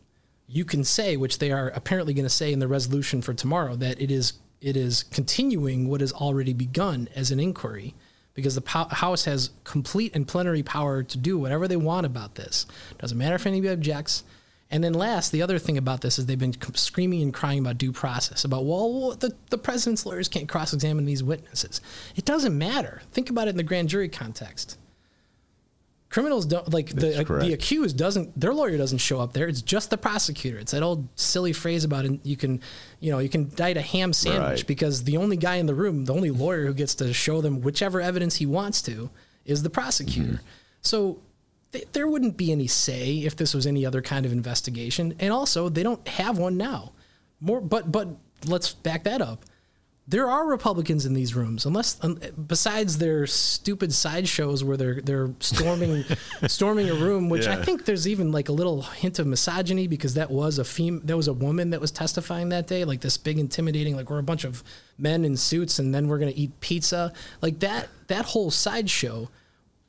[SPEAKER 3] You can say, which they are apparently going to say in the resolution for tomorrow, that it is it is continuing what has already begun as an inquiry, because the po- House has complete and plenary power to do whatever they want about this. Doesn't matter if anybody objects. And then last, the other thing about this is they've been screaming and crying about due process, about, well, the, the president's lawyers can't cross examine these witnesses. It doesn't matter. Think about it in the grand jury context. Criminals don't like the, the accused doesn't their lawyer doesn't show up there. It's just the prosecutor. It's that old silly phrase about it. You can, you know, you can indict a ham sandwich
[SPEAKER 2] Right.
[SPEAKER 3] because the only guy in the room, the only lawyer who gets to show them whichever evidence he wants to, is the prosecutor.
[SPEAKER 2] Mm-hmm.
[SPEAKER 3] So th- there wouldn't be any say if this was any other kind of investigation. And also, they don't have one now. More, but but let's back that up. There are Republicans in these rooms, unless um, besides their stupid sideshows where they're they're storming [LAUGHS] storming a room, which I think there's even like a little hint of misogyny because that was a fem- that was a woman that was testifying that day, like this big intimidating, like we're a bunch of men in suits and then we're gonna eat pizza, like that that whole sideshow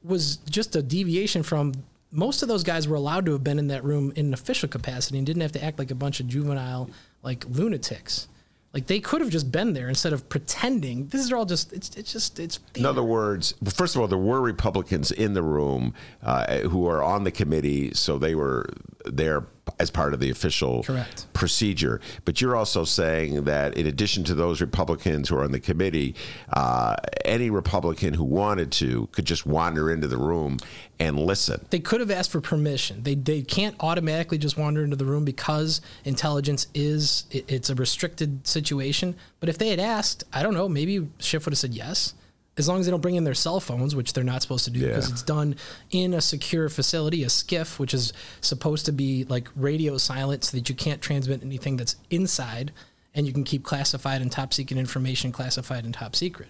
[SPEAKER 3] was just a deviation from most of those guys were allowed to have been in that room in an official capacity and didn't have to act like a bunch of juvenile like lunatics. Like they could have just been there instead of pretending. This is all just it's it's just it's
[SPEAKER 2] In other words, first of all, there were Republicans in the room uh, who are on the committee, so they were there as part of the official
[SPEAKER 3] Correct.
[SPEAKER 2] procedure. But you're also saying that in addition to those Republicans who are on the committee, uh, any Republican who wanted to could just wander into the room and listen.
[SPEAKER 3] they could have asked for permission. They they can't automatically just wander into the room because intelligence is it, it's a restricted situation. But if they had asked, I don't know, maybe Schiff would have said yes. As long as they don't bring in their cell phones, which they're not supposed to do because
[SPEAKER 2] Yeah.
[SPEAKER 3] it's done in a secure facility, a SCIF, which is supposed to be like radio silent so that you can't transmit anything that's inside and you can keep classified and top secret information classified and top secret.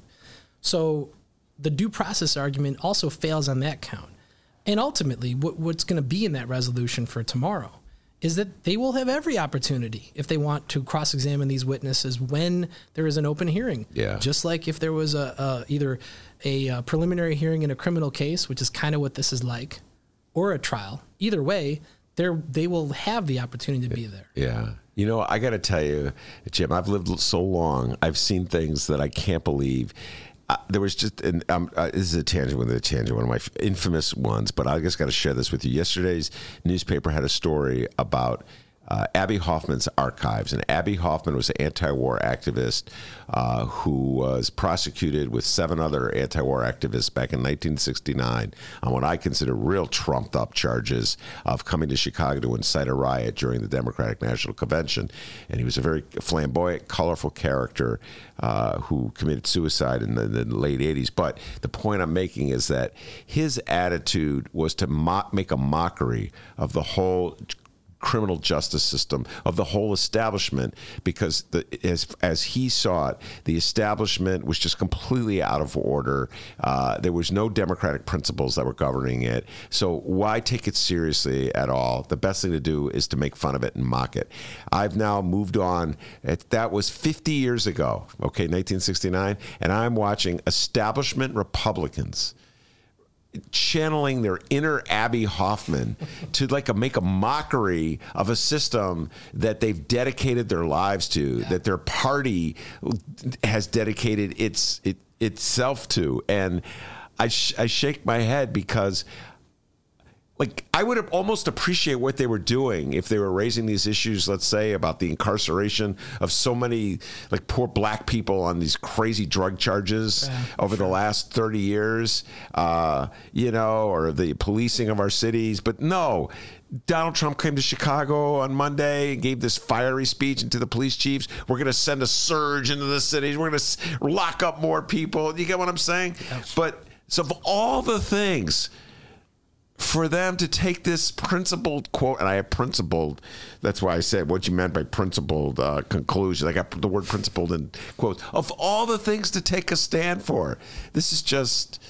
[SPEAKER 3] So the due process argument also fails on that count. And ultimately, what, what's going to be in that resolution for tomorrow is that they will have every opportunity if they want to cross examine these witnesses when there is an open hearing.
[SPEAKER 2] Yeah.
[SPEAKER 3] Just like if there was a, a either a, uh preliminary hearing in a criminal case, which is kind of what this is like, or a trial. Either way, they they will have the opportunity to be there.
[SPEAKER 2] Yeah. You know, I got to tell you, Jim, I've lived so long. I've seen things that I can't believe. There was just, and um, uh, this is a tangent within a tangent, one of my infamous ones, but I just got to share this with you. Yesterday's newspaper had a story about uh, Abbie Hoffman's archives. And Abbie Hoffman was an anti war activist uh, who was prosecuted with seven other anti war activists back in 1969 on what I consider real trumped up charges of coming to Chicago to incite a riot during the Democratic National Convention. And he was a very flamboyant, colorful character uh, who committed suicide in the, the late 80s. But the point I'm making is that his attitude was to mo- make a mockery of the whole criminal justice system of the whole establishment because the, as as he saw it the establishment was just completely out of order. Uh, there was no democratic principles that were governing it. So why take it seriously at all? The best thing to do is to make fun of it and mock it. I've now moved on. It- that was 50 years ago okay 1969 and I'm watching establishment Republicans channeling their inner Abbie Hoffman [LAUGHS] to like a, make a mockery of a system that they've dedicated their lives to, that their party has dedicated its it, itself to, and I sh- I shake my head because like I would have almost appreciate what they were doing if they were raising these issues, let's say about the incarceration of so many like poor black people on these crazy drug charges over the last 30 years, uh, you know, or the policing of our cities. But no, Donald Trump came to Chicago on Monday and gave this fiery speech to the police chiefs. We're going to send a surge into the cities. We're going to lock up more people. You get what I'm saying? But so of all the things for them to take this principled quote, and I have principled. That's why I said what you meant by principled uh, conclusion. I got the word principled in quotes. Of all the things to take a stand for, this is just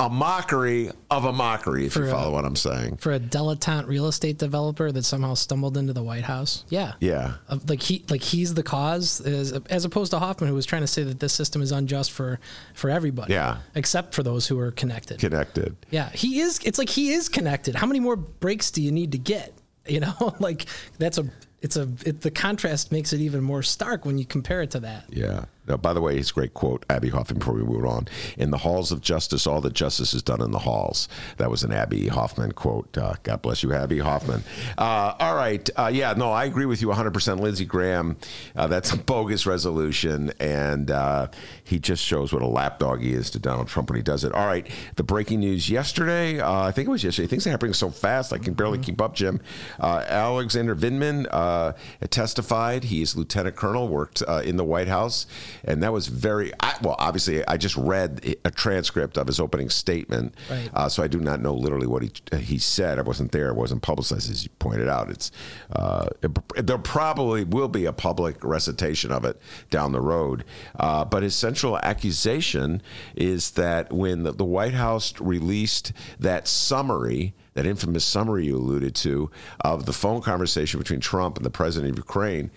[SPEAKER 2] a mockery of a mockery. If you
[SPEAKER 3] For, uh,
[SPEAKER 2] follow what I'm saying.
[SPEAKER 3] For a dilettante real estate developer that somehow stumbled into the White House, yeah,
[SPEAKER 2] Yeah.
[SPEAKER 3] Of- like he like he's the cause as, as opposed to Hoffman who was trying to say that this system is unjust for for everybody
[SPEAKER 2] Yeah.
[SPEAKER 3] except for those who are connected
[SPEAKER 2] Connected.
[SPEAKER 3] yeah he is it's like he is connected how many more breaks do you need to get [LAUGHS] you know [LAUGHS] like that's a it's a it, the contrast makes it even more stark when you compare it to that
[SPEAKER 2] Yeah. Now, by the way, his great quote, Abbie Hoffman, before we move on. In the halls of justice, all the justice is done in the halls. That was an Abbie Hoffman quote. Uh, God bless you, Abbie Hoffman. Uh, all right. Uh, yeah, no, I agree with you 100%. Lindsey Graham, uh, that's a bogus resolution. And uh, he just shows what a lapdog he is to Donald Trump when he does it. All right. The breaking news yesterday, uh, I think it was yesterday. Things are happening so fast, I can barely keep up, Jim. Uh, Alexander Vindman uh, testified. He is lieutenant colonel, worked uh, in the White House. And that was very I, well. Obviously, I just read a transcript of his opening statement,
[SPEAKER 3] Right.
[SPEAKER 2] uh, so I do not know literally what he he said. I wasn't there. It wasn't publicized, as you pointed out. It's uh, it, there probably will be a public recitation of it down the road. Uh, but his central accusation is that when the, the White House released that summary, that infamous summary you alluded to, of the phone conversation between Trump and the president of Ukraine,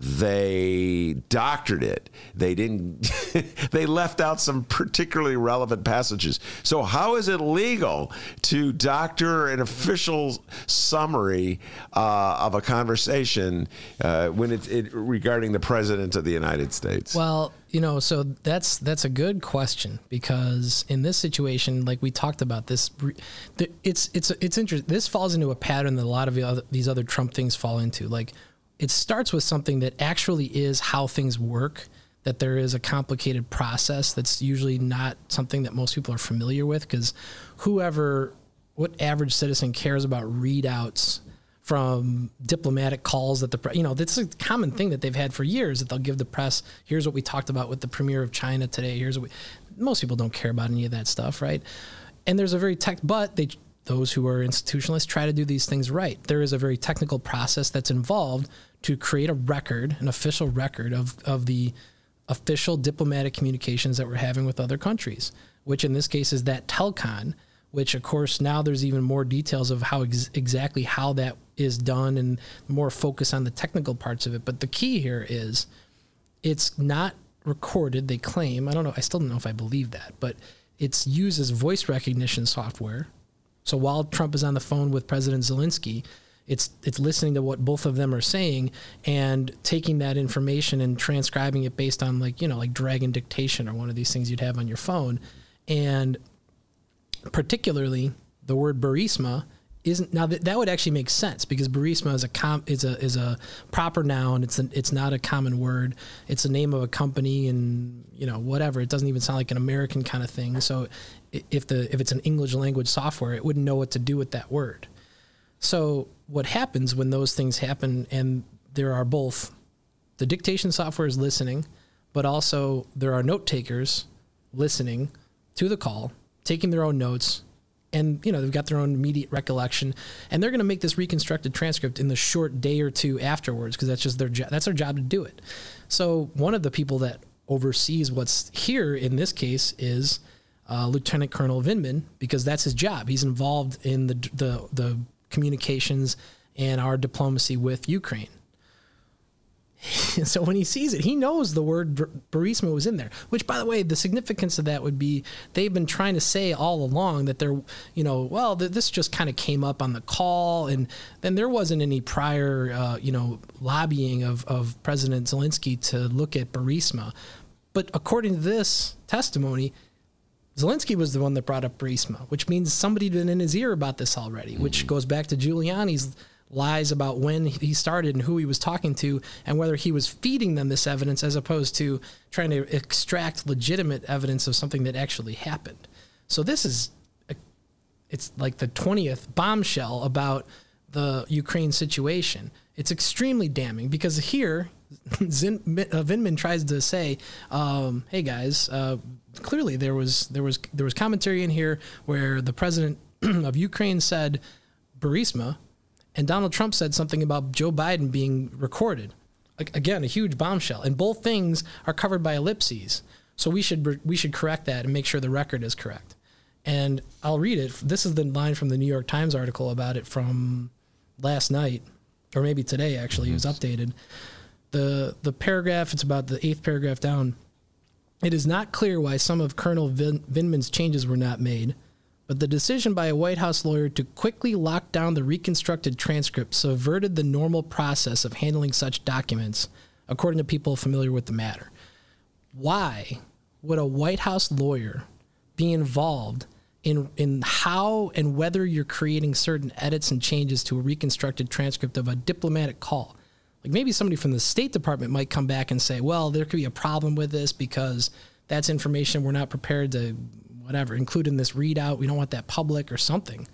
[SPEAKER 2] they doctored it. They didn't. [LAUGHS] they left out some particularly relevant passages. So how is it legal to doctor an official summary uh, of a conversation uh, when it's it, regarding the president of the United States?
[SPEAKER 3] Well, you know, so that's that's a good question because in this situation, like we talked about this, it's it's it's interesting. This falls into a pattern that a lot of the other, these other Trump things fall into. Like it starts with something that actually is how things work. That there is a complicated process that's usually not something that most people are familiar with because whoever, what average citizen cares about readouts from diplomatic calls that the pre- you know that's a common thing that they've had for years that they'll give the press here's what we talked about with the premier of China today here's what we most people don't care about any of that stuff right and there's a very tech but they those who are institutionalists try to do these things right there is a very technical process that's involved to create a record an official record of of the official diplomatic communications that we're having with other countries which in this case is that telcon which of course now there's even more details of how ex- exactly how that is done and more focus on the technical parts of it. But the key here is it's not recorded, they claim. I don't know, I still don't know if I believe that, but it's used as voice recognition software. So while Trump is on the phone with President Zelensky, it's it's listening to what both of them are saying and taking that information and transcribing it based on like, you know, like dragon dictation or one of these things you'd have on your phone. And particularly the word Burisma isn't now that, that would actually make sense because Burisma is a com, is a is a proper noun. It's a, it's not a common word. It's the name of a company and you know whatever. It doesn't even sound like an American kind of thing. So if the if it's an English language software, it wouldn't know what to do with that word. So what happens when those things happen and there are both the dictation software is listening, but also there are note takers listening to the call, taking their own notes, and you know they've got their own immediate recollection, and they're going to make this reconstructed transcript in the short day or two afterwards because that's just their job. That's their job to do it. So one of the people that oversees what's here in this case is uh, Lieutenant Colonel Vindman because that's his job. He's involved in the the the communications and our diplomacy with Ukraine. [LAUGHS] so when he sees it, he knows the word Burisma was in there. Which, by the way, the significance of that would be they've been trying to say all along that they're, you know, well, th- this just kind of came up on the call, and then there wasn't any prior, uh, you know, lobbying of, of President Zelensky to look at Burisma. But according to this testimony, Zelensky was the one that brought up Burisma, which means somebody'd been in his ear about this already, which goes back to Giuliani's lies about when he started and who he was talking to and whether he was feeding them this evidence as opposed to trying to extract legitimate evidence of something that actually happened. So this is a, it's like the 20th bombshell about the Ukraine situation. It's extremely damning because here [LAUGHS] Zin, uh, Vindman tries to say, um, "Hey guys, uh, clearly there was there was there was commentary in here where the president [CLEARS THROAT] of Ukraine said Burisma, and Donald Trump said something about Joe Biden being recorded. Like, again, a huge bombshell, and both things are covered by ellipses. So we should we should correct that and make sure the record is correct. And I'll read it. This is the line from the New York Times article about it from last night, or maybe today. Actually, it was updated. the The paragraph. It's about the eighth paragraph down. It is not clear why some of Colonel Vin- Vindman's changes were not made, but the decision by a White House lawyer to quickly lock down the reconstructed transcript subverted the normal process of handling such documents, according to people familiar with the matter. Why would a White House lawyer be involved in in how and whether you're creating certain edits and changes to a reconstructed transcript of a diplomatic call? Like maybe somebody from the State Department might come back and say, well, there could be a problem with this because that's information we're not prepared to, whatever, include in this readout. We don't want that public or something.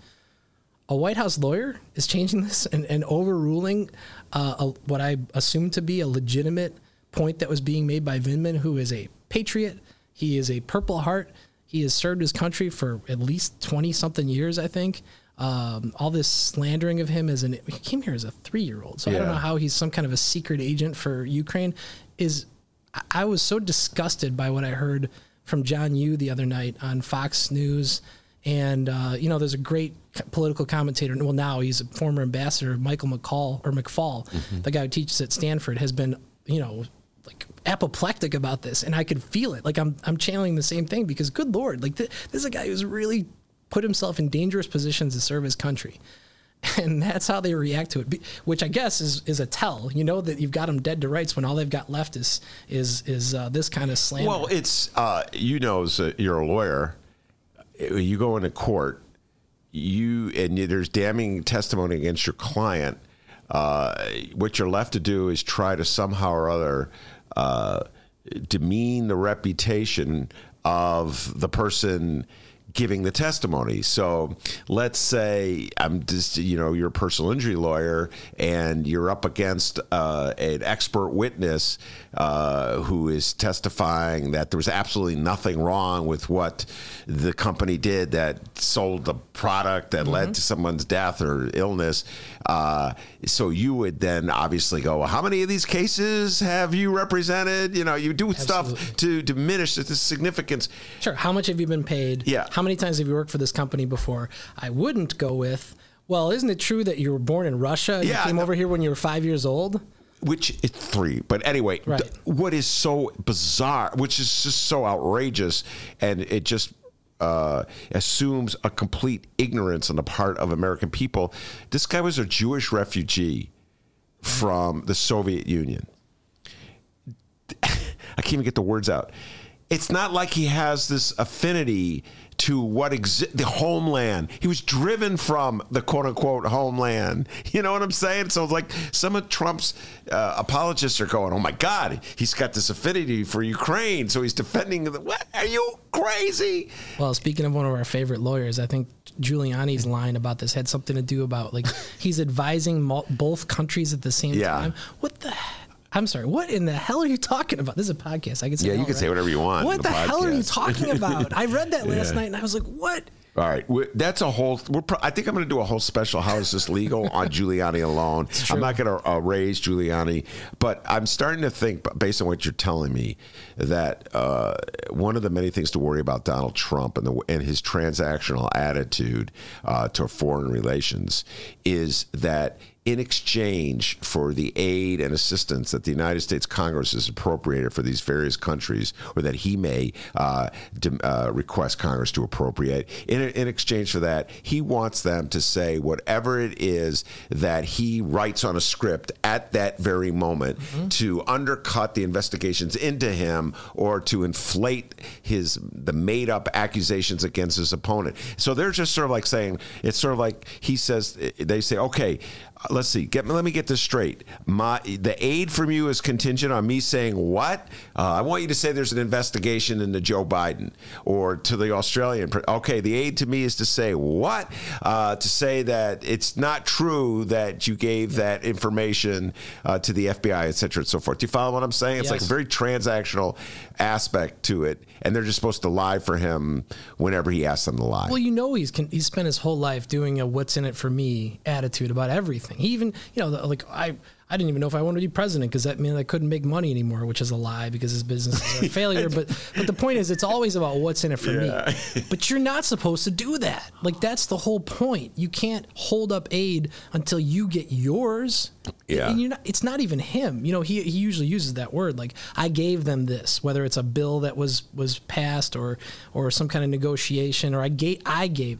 [SPEAKER 3] A White House lawyer is changing [LAUGHS] this and, and overruling uh, a, what I assume to be a legitimate point that was being made by Vindman, who is a patriot. He is a Purple Heart. He has served his country for at least 20 something years, I think. Um, all this slandering of him as an he came here as a three year old, so I don't know how he's some kind of a secret agent for Ukraine. Is I- was so disgusted by what I heard from John Yoo the other night on Fox News, and uh, you know, there's a great political commentator. Well, now he's a former ambassador, Michael McCall or McFaul, the guy who teaches at Stanford, has been you know like apoplectic about this, and I could feel it. Like I'm I'm channeling the same thing because good lord, like th- this is a guy who's really put himself in dangerous positions to serve his country. [LAUGHS] And that's how they react to it, which I guess is, is a tell. You know that you've got them dead to rights when all they've got left is is is uh, this kind of slander.
[SPEAKER 2] Well, it's uh, you know, as a, you're a lawyer, you go into court, you and there's damning testimony against your client. Uh, what you're left to do is try to somehow or other uh, demean the reputation of the person giving the testimony. So let's say I'm just, you know, you're a personal injury lawyer and you're up against uh, an expert witness uh, who is testifying that there was absolutely nothing wrong with what the company did that sold the product that led to someone's death or illness. Uh, so you would then obviously go, well, how many of these cases have you represented? You know, you do stuff to diminish the significance.
[SPEAKER 3] Sure. How much have you been paid?
[SPEAKER 2] Yeah.
[SPEAKER 3] How many times have you worked for this company before? I wouldn't go with, well, isn't it true that you were born in Russia? and
[SPEAKER 2] Yeah,
[SPEAKER 3] You came
[SPEAKER 2] no-
[SPEAKER 3] over here when you were five years old?
[SPEAKER 2] which it's three but anyway
[SPEAKER 3] Right.
[SPEAKER 2] th- what is so bizarre which is just so outrageous and it just uh, assumes a complete ignorance on the part of american people this guy was a jewish refugee from the soviet union [LAUGHS] i can't even get the words out it's not like he has this affinity to what exi- the homeland. He was driven from the quote unquote homeland. [LAUGHS] You know what I'm saying? So it's like some of Trump's uh, apologists are going, "Oh my God, he's got this affinity for Ukraine, so he's defending the." What are you crazy?
[SPEAKER 3] Well, speaking of one of our favorite lawyers, I think Giuliani's line about this had something to do about like he's advising mul- both countries at the same
[SPEAKER 2] Yeah.
[SPEAKER 3] time. What the? I'm sorry. What in the hell are you talking about? This is a podcast. I can say
[SPEAKER 2] Yeah, you can say whatever you want
[SPEAKER 3] What the
[SPEAKER 2] the
[SPEAKER 3] hell are you talking about? I read that last [LAUGHS]
[SPEAKER 2] Yeah.
[SPEAKER 3] night and I was like, what?
[SPEAKER 2] All right, that's a whole. We're. Pro- I think I'm going to do a whole special. How is this legal on [LAUGHS] Giuliani alone? I'm not going to uh, raise Giuliani, but I'm starting to think, based on what you're telling me, that uh, one of the many things to worry about Donald Trump and the and his transactional attitude uh, to foreign relations is that in exchange for the aid and assistance that the United States Congress has appropriated for these various countries, or that he may uh, dem- uh, request Congress to appropriate, in, in exchange for that, he wants them to say whatever it is that he writes on a script at that very moment to undercut the investigations into him or to inflate his the made up accusations against his opponent. So they're just sort of like saying it's sort of like he says they say okay let's see. Get let me get this straight. My the aid from you is contingent on me saying what? Uh, I want you to say there's an investigation into Joe Biden or to the Australian okay the aid to me is to say what? Uh, to say that it's not true that you gave that information uh, to the FBI et cetera and so forth. Do you follow what I'm saying? It's like a very transactional aspect to it and they're just supposed to lie for him whenever he asks them to lie.
[SPEAKER 3] Well, you know he's con- he's spent his whole life doing a "what's in it for me" attitude about everything. He even you know like I I didn't even know if I wanted to be president because that meant I couldn't make money anymore, which is a lie because his business is a [LAUGHS] [LAUGHS] failure. But but the point is, it's always about what's in it for me. [LAUGHS] But you're not supposed to do that. Like that's the whole point. You can't hold up aid until you get yours.
[SPEAKER 2] Yeah.
[SPEAKER 3] And you're not, it's not even him. You know, he, he usually uses that word like I gave them this, whether it's a bill that was was passed or or some kind of negotiation or I gave I gave.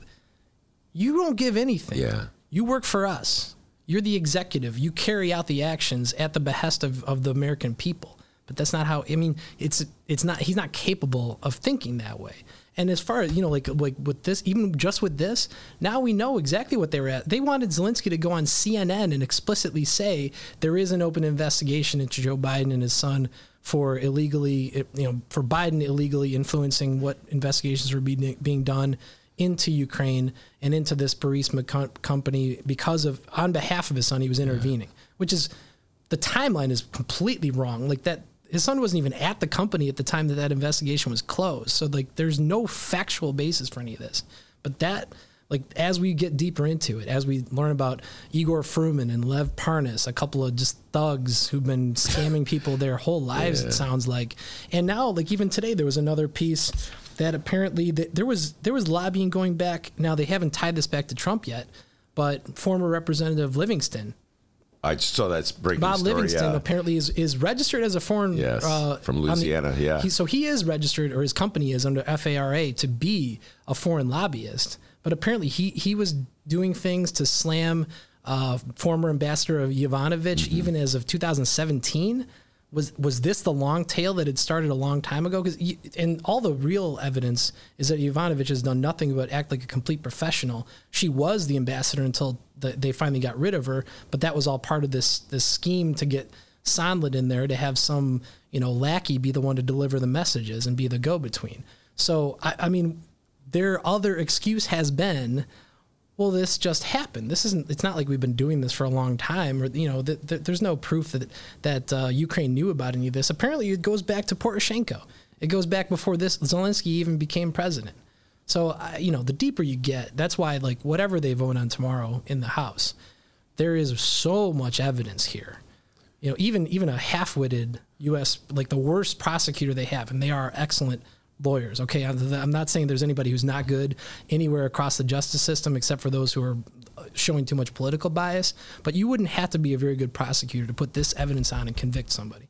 [SPEAKER 3] You don't give anything.
[SPEAKER 2] Yeah.
[SPEAKER 3] You work for us. You're the executive. You carry out the actions at the behest of, of the American people. But that's not how I mean it's it's not he's not capable of thinking that way. And as far as you know, like like with this, even just with this, now we know exactly what they were at. They wanted Zelensky to go on CNN and explicitly say there is an open investigation into Joe Biden and his son for illegally, you know, for Biden illegally influencing what investigations were being being done into Ukraine and into this Burisma co- company because of on behalf of his son he was intervening, which is the timeline is completely wrong. Like that his son wasn't even at the company at the time that that investigation was closed. So like, there's no factual basis for any of this. But that, like, as we get deeper into it, as we learn about Igor Fruman and Lev Parnas, a couple of just thugs who've been scamming people their whole lives, yeah. it sounds like. And now, like, even today, there was another piece that apparently that there was there was lobbying going back. Now they haven't tied this back to Trump yet, but former Representative Livingston
[SPEAKER 2] I saw that's breaking
[SPEAKER 3] Bob
[SPEAKER 2] story,
[SPEAKER 3] Livingston
[SPEAKER 2] yeah.
[SPEAKER 3] apparently is, is registered as a foreign.
[SPEAKER 2] Yes, uh, from Louisiana.
[SPEAKER 3] The,
[SPEAKER 2] yeah.
[SPEAKER 3] He, so he is registered, or his company is under FARA to be a foreign lobbyist. But apparently he he was doing things to slam uh, former ambassador of Yovanovitch mm-hmm. even as of 2017 was was this the long tail that had started a long time ago? Because and all the real evidence is that Yovanovitch has done nothing but act like a complete professional. She was the ambassador until the, they finally got rid of her, but that was all part of this this scheme to get Sondland in there to have some you know lackey be the one to deliver the messages and be the go between. So I, I mean, their other excuse has been well, this just happened. This isn't. It's not like we've been doing this for a long time, or you know, th- th- there's no proof that that uh, Ukraine knew about any of this. Apparently, it goes back to Poroshenko. It goes back before this Zelensky even became president. So, uh, you know, the deeper you get, that's why, like, whatever they vote on tomorrow in the House, there is so much evidence here. You know, even even a half-witted U.S. like the worst prosecutor they have, and they are excellent lawyers. Okay, I'm not saying there's anybody who's not good anywhere across the justice system except for those who are showing too much political bias, but you wouldn't have to be a very good prosecutor to put this evidence on and convict somebody.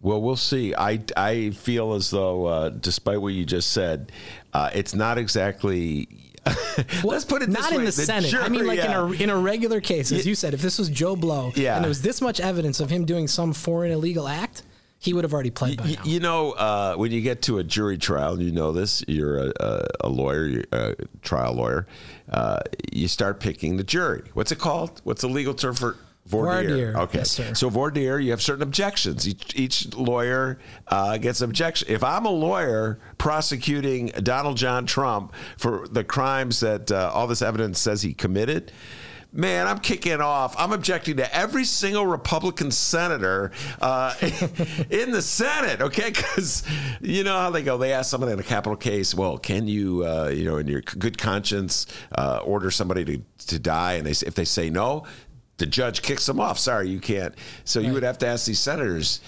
[SPEAKER 2] Well, we'll see. I, I feel as though, uh, despite what you just said, uh, it's not exactly. [LAUGHS] Let's put it
[SPEAKER 3] not
[SPEAKER 2] in
[SPEAKER 3] the, the Senate. Jury, I mean, like yeah. in a in a regular case, as you said, if this was Joe Blow, yeah. and there was this much evidence of him doing some foreign illegal act, he would have already played by
[SPEAKER 2] now. You know, uh, when you get to a jury trial, you know this. You're a, a lawyer, a trial lawyer. Uh, you start picking the jury. What's it called? What's the legal term for voir dire? Okay,
[SPEAKER 3] yes,
[SPEAKER 2] so voir dire, you have certain objections. Each, each lawyer uh, gets objection. If I'm a lawyer prosecuting Donald John Trump for the crimes that uh, all this evidence says he committed man, I'm kicking off. I'm objecting to every single Republican senator uh, [LAUGHS] in the Senate, okay? Because you know how they go. They ask somebody in a capital case, well, can you, uh, you know, in your good conscience, uh, order somebody to, to die? And they, if they say no, the judge kicks them off. Sorry, you can't. So right. you would have to ask these senators,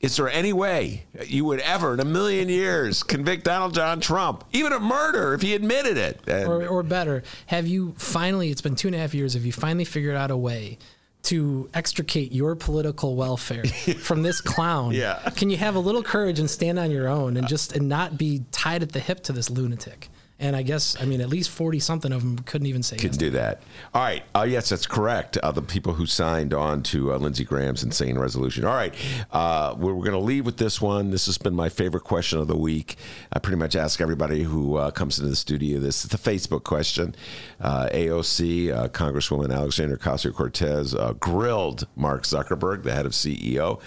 [SPEAKER 2] is there any way you would ever, in a million years, convict Donald John Trump, even of murder, if he admitted it?
[SPEAKER 3] Or, or, better, have you finally, it's been two and a half years, have you finally figured out a way to extricate your political welfare [LAUGHS] from this clown?
[SPEAKER 2] yeah.
[SPEAKER 3] Can you have a little courage and stand on your own and just and not be tied at the hip to this lunatic? And I guess, I mean, at least 40 something of them couldn't even say
[SPEAKER 2] Couldn't yes do that. All right. Uh, yes, that's correct. Uh, the people who signed on to uh, Lindsey Graham's insane resolution. All right. Uh, we're, we're going to leave with this one. This has been my favorite question of the week. I pretty much ask everybody who uh, comes into the studio this. It's a Facebook question. Uh, AOC, Congresswoman Alexandria Ocasio Cortez grilled Mark Zuckerberg, the head of CEO,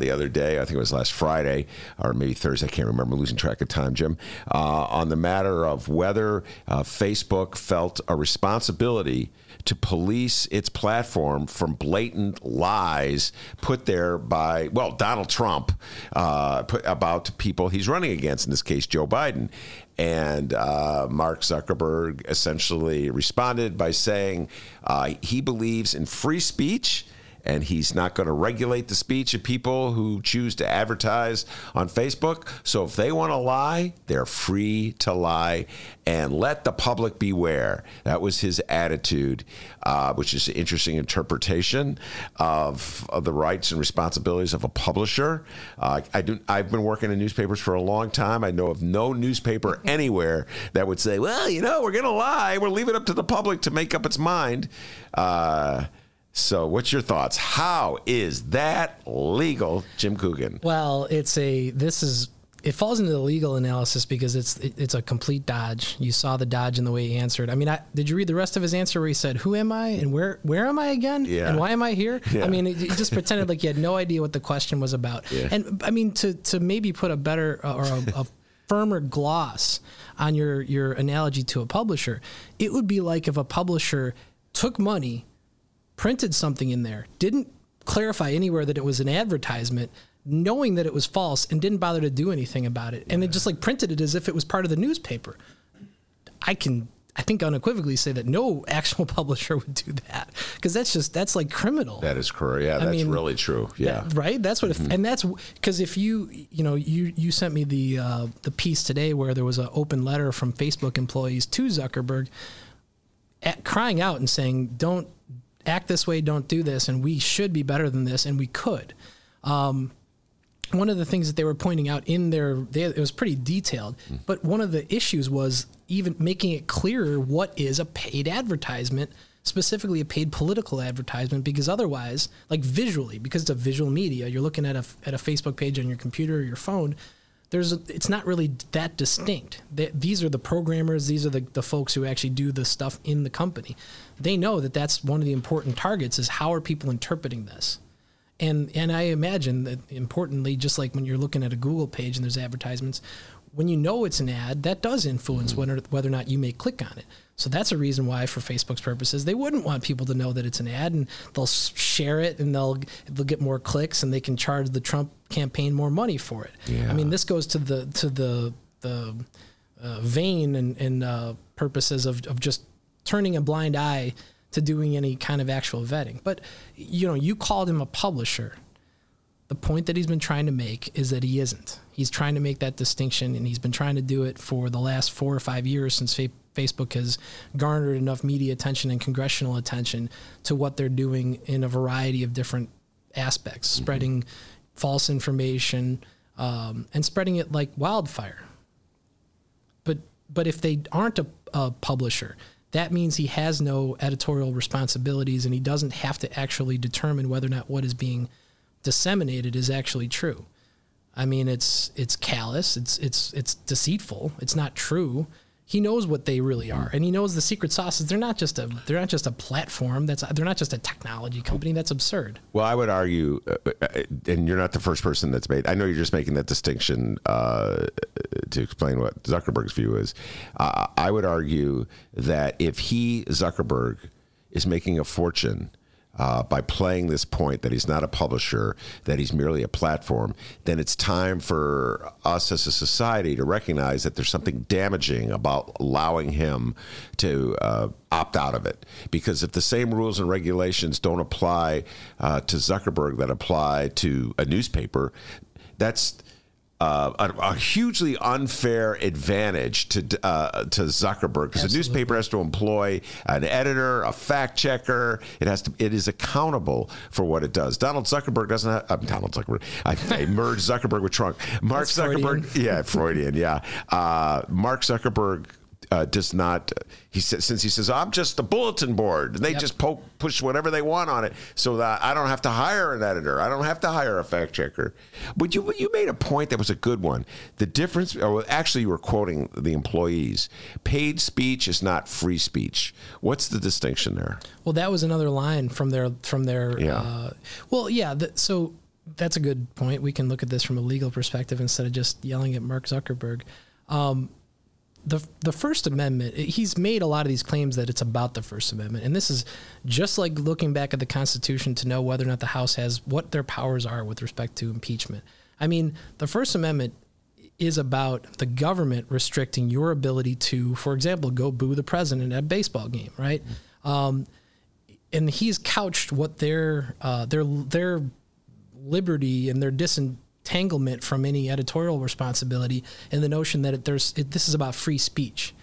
[SPEAKER 2] the other day. I think it was last Friday or maybe Thursday. I can't remember, losing track of time, Jim, on the matter of of whether uh, Facebook felt a responsibility to police its platform from blatant lies put there by, well, Donald Trump uh, about people he's running against, in this case, Joe Biden. And uh, Mark Zuckerberg essentially responded by saying uh, he believes in free speech and he's not going to regulate the speech of people who choose to advertise on Facebook. So if they want to lie, they're free to lie and let the public beware. That was his attitude, uh, which is an interesting interpretation of, of, the rights and responsibilities of a publisher. Uh, I do, I've been working in newspapers for a long time. I know of no newspaper [LAUGHS] anywhere that would say, well, you know, we're going to lie. We'll leave it up to the public to make up its mind. Uh, so, what's your thoughts? How is that legal, Jim Coogan?
[SPEAKER 3] Well, it's a this is it falls into the legal analysis because it's it, it's a complete dodge. You saw the dodge in the way he answered. I mean, I, did you read the rest of his answer where he said, "Who am I and where where am I again?
[SPEAKER 2] Yeah.
[SPEAKER 3] And why am I here?" Yeah. I mean, he just pretended like he had no idea what the question was about. Yeah. And I mean, to to maybe put a better uh, or a, a firmer gloss on your your analogy to a publisher, it would be like if a publisher took money printed something in there, didn't clarify anywhere that it was an advertisement, knowing that it was false and didn't bother to do anything about it. And they just like printed it as if it was part of the newspaper. I can I think unequivocally say that no actual [LAUGHS] publisher would do that because that's just that's like criminal.
[SPEAKER 2] That is correct. Yeah,
[SPEAKER 3] I
[SPEAKER 2] that's
[SPEAKER 3] mean,
[SPEAKER 2] really true. Yeah.
[SPEAKER 3] That- right. That's what, if, and that's because if you, you know, you you sent me the uh, the piece today where there was an open letter from Facebook employees to Zuckerberg, at, crying out and saying, "Don't act this way. Don't do this, and we should be better than this, and we could." Um, one of the things that they were pointing out in their they, it was pretty detailed but one of the issues was even making it clearer what is a paid advertisement specifically a paid political advertisement because otherwise like visually because it's a visual media you're looking at a at a facebook page on your computer or your phone there's a, it's not really that distinct. They, these are the programmers these are the, the folks who actually do the stuff in the company. They know that that's one of the important targets is how are people interpreting this? And and I imagine that importantly, just like when you're looking at a Google page and there's advertisements, when you know it's an ad, that does influence whether whether or not you may click on it. So that's a reason why, for Facebook's purposes, they wouldn't want people to know that it's an ad, and they'll share it, and they'll they'll get more clicks, and they can charge the Trump campaign more money for it.
[SPEAKER 2] Yeah.
[SPEAKER 3] I mean, this goes to the to the the uh, vein and, and uh, purposes of, of just turning a blind eye to doing any kind of actual vetting. But you know, you called him a publisher. The point that he's been trying to make is that he isn't. He's trying to make that distinction, and he's been trying to do it for the last four or five years since fa- Facebook has garnered enough media attention and congressional attention to what they're doing in a variety of different aspects, spreading false information um, and spreading it like wildfire but but if they aren't a, a publisher, that means he has no editorial responsibilities and he doesn't have to actually determine whether or not what is being disseminated is actually true. I mean, it's it's callous, it's it's it's deceitful, it's not true. He knows what they really are, and he knows the secret sauces. They're not just a they're not just a platform. That's they're not just a technology company. That's absurd.
[SPEAKER 2] Well, I would argue, uh, uh, and you're not the first person that's made. I know you're just making that distinction uh, to explain what Zuckerberg's view is. Uh, I would argue that if he Zuckerberg is making a fortune. Uh, by playing this point that he's not a publisher, that he's merely a platform, then it's time for us as a society to recognize that there's something damaging about allowing him to uh, opt out of it. Because if the same rules and regulations don't apply uh, to Zuckerberg that apply to a newspaper, that's uh, a, a hugely unfair advantage to uh, to Zuckerberg because the newspaper has to employ an editor, a fact checker. It has to. It is accountable for what it does. Donald Zuckerberg doesn't. Have, uh, Donald Zuckerberg. I, I merged Zuckerberg with Trump. Mark
[SPEAKER 3] That's
[SPEAKER 2] Zuckerberg.
[SPEAKER 3] Freudian.
[SPEAKER 2] Yeah, Freudian. Yeah. Uh, Mark Zuckerberg. Uh, does not he says since he says I'm just a bulletin board and they
[SPEAKER 3] Yep.
[SPEAKER 2] just poke push whatever they want on it so that I don't have to hire an editor I don't have to hire a fact checker but you you made a point that was a good one the difference or actually you were quoting the employees paid speech is not free speech what's the distinction there
[SPEAKER 3] Well, that was another line from their from their.
[SPEAKER 2] Yeah.
[SPEAKER 3] Uh, well, yeah. The, so that's a good point. We can look at this from a legal perspective instead of just yelling at Mark Zuckerberg. Um, the the First Amendment. He's made a lot of these claims that it's about the First Amendment, and this is just like looking back at the Constitution to know whether or not the House has what their powers are with respect to impeachment. I mean, the First Amendment is about the government restricting your ability to, for example, go boo the president at a baseball game, right? Um, and he's couched what their uh, their their liberty and their disentanglement from any editorial responsibility in the notion that it, there's it, this is about free speech.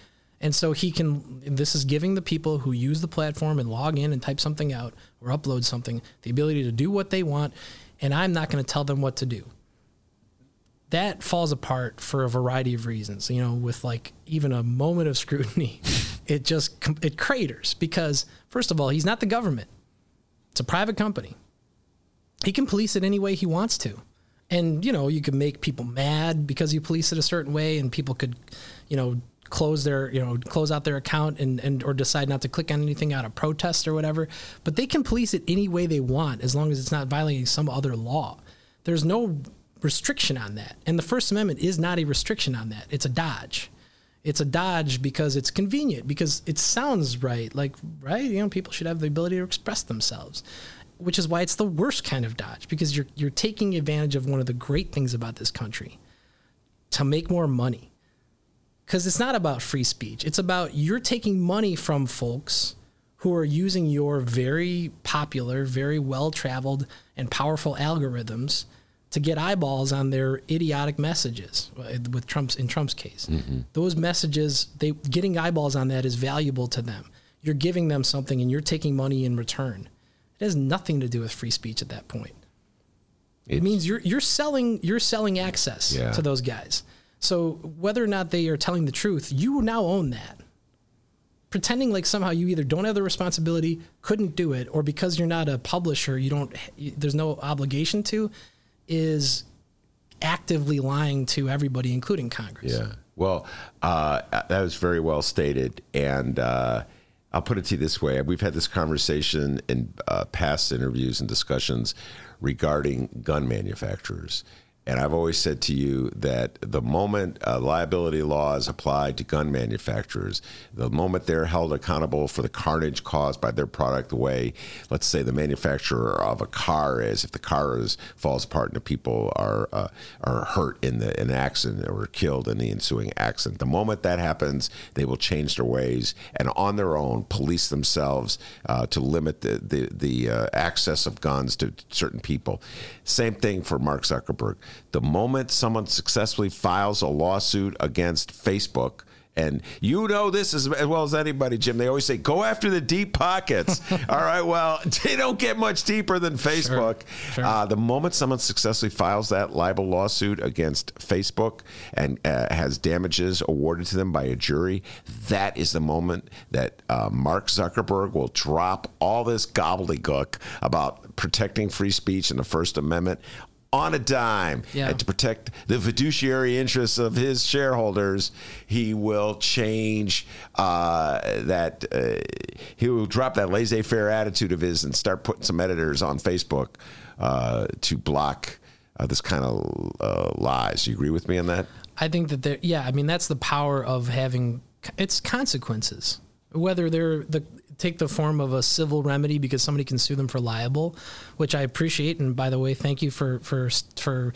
[SPEAKER 3] And so he can, this is giving the people who use the platform and log in and type something out or upload something the ability to do what they want. And I'm not going to tell them what to do. That falls apart for a variety of reasons. You know, with like even a moment of scrutiny, [LAUGHS] it just, it craters because, first of all, he's not the government, it's a private company he can police it any way he wants to. And, you know, you could make people mad because you police it a certain way and people could, you know, close their, you know, close out their account and, and or decide not to click on anything out of protest or whatever. But they can police it any way they want as long as it's not violating some other law. There's no restriction on that. And the First Amendment is not a restriction on that. It's a dodge. It's a dodge because it's convenient, because it sounds right. Like, right? You know, people should have the ability to express themselves. Which is why it's the worst kind of dodge because you're you're taking advantage of one of the great things about this country to make more money. Cuz it's not about free speech. It's about you're taking money from folks who are using your very popular, very well-traveled and powerful algorithms to get eyeballs on their idiotic messages uh, with Trump's in Trump's case. Mm-hmm. Those messages, they getting eyeballs on that is valuable to them. You're giving them something and you're taking money in return. It has nothing to do with free speech at that point. It's, it means you're you're selling you're selling access yeah. to those guys. So whether or not they are telling the truth, you now own that. Pretending like somehow you either don't have the responsibility, couldn't do it, or because you're not a publisher, you don't. There's no obligation to is actively lying to everybody, including Congress.
[SPEAKER 2] Yeah. Well, uh, that was very well stated. And uh, I'll put it to you this way we've had this conversation in uh, past interviews and discussions regarding gun manufacturers. And I've always said to you that the moment uh, liability laws apply to gun manufacturers, the moment they're held accountable for the carnage caused by their product, the way, let's say, the manufacturer of a car is, if the car is falls apart and the people are uh, are hurt in the in an accident or killed in the ensuing accident, the moment that happens, they will change their ways and on their own police themselves uh, to limit the the, the uh, access of guns to certain people. Same thing for Mark Zuckerberg the moment someone successfully files a lawsuit against Facebook, and you know this as, well as anybody, Jim. They always say, go after the deep pockets. [LAUGHS] All right. Well, [LAUGHS] they don't get much deeper than Facebook. Sure, sure. Uh, the moment someone successfully files that libel lawsuit against Facebook and uh, has damages awarded to them by a jury, that is the moment that uh, Mark Zuckerberg will drop all this gobbledygook about protecting free speech and the First Amendment on a dime yeah. and to protect the fiduciary interests of his shareholders, he will change uh, that. Uh, he will drop that laissez faire attitude of his and start putting some editors on Facebook uh, to block uh, this kind of uh, lies. You agree with me on that?
[SPEAKER 3] I think that there, yeah, I mean, that's the power of having it's consequences. Whether they're the take the form of a civil remedy because somebody can sue them for liable, which I appreciate. And by the way, thank you for for for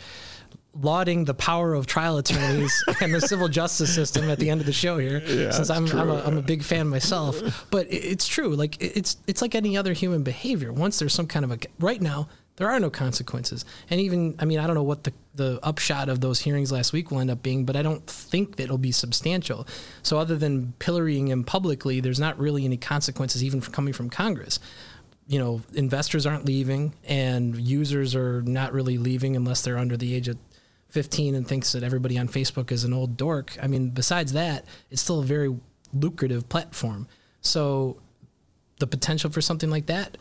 [SPEAKER 3] lauding the power of trial attorneys [LAUGHS] and the civil justice system at the end of the show here, yeah, since I'm, I'm a, I'm, a big fan myself. But it's true. Like it's it's like any other human behavior. Once there's some kind of a right now, there are no consequences. And even, I mean, I don't know what the, the upshot of those hearings last week will end up being, but I don't think that it'll be substantial. So, other than pillorying him publicly, there's not really any consequences even coming from Congress. You know, investors aren't leaving, and users are not really leaving unless they're under the age of 15 and thinks that everybody on Facebook is an old dork. I mean, besides that, it's still a very lucrative platform. So, the potential for something like that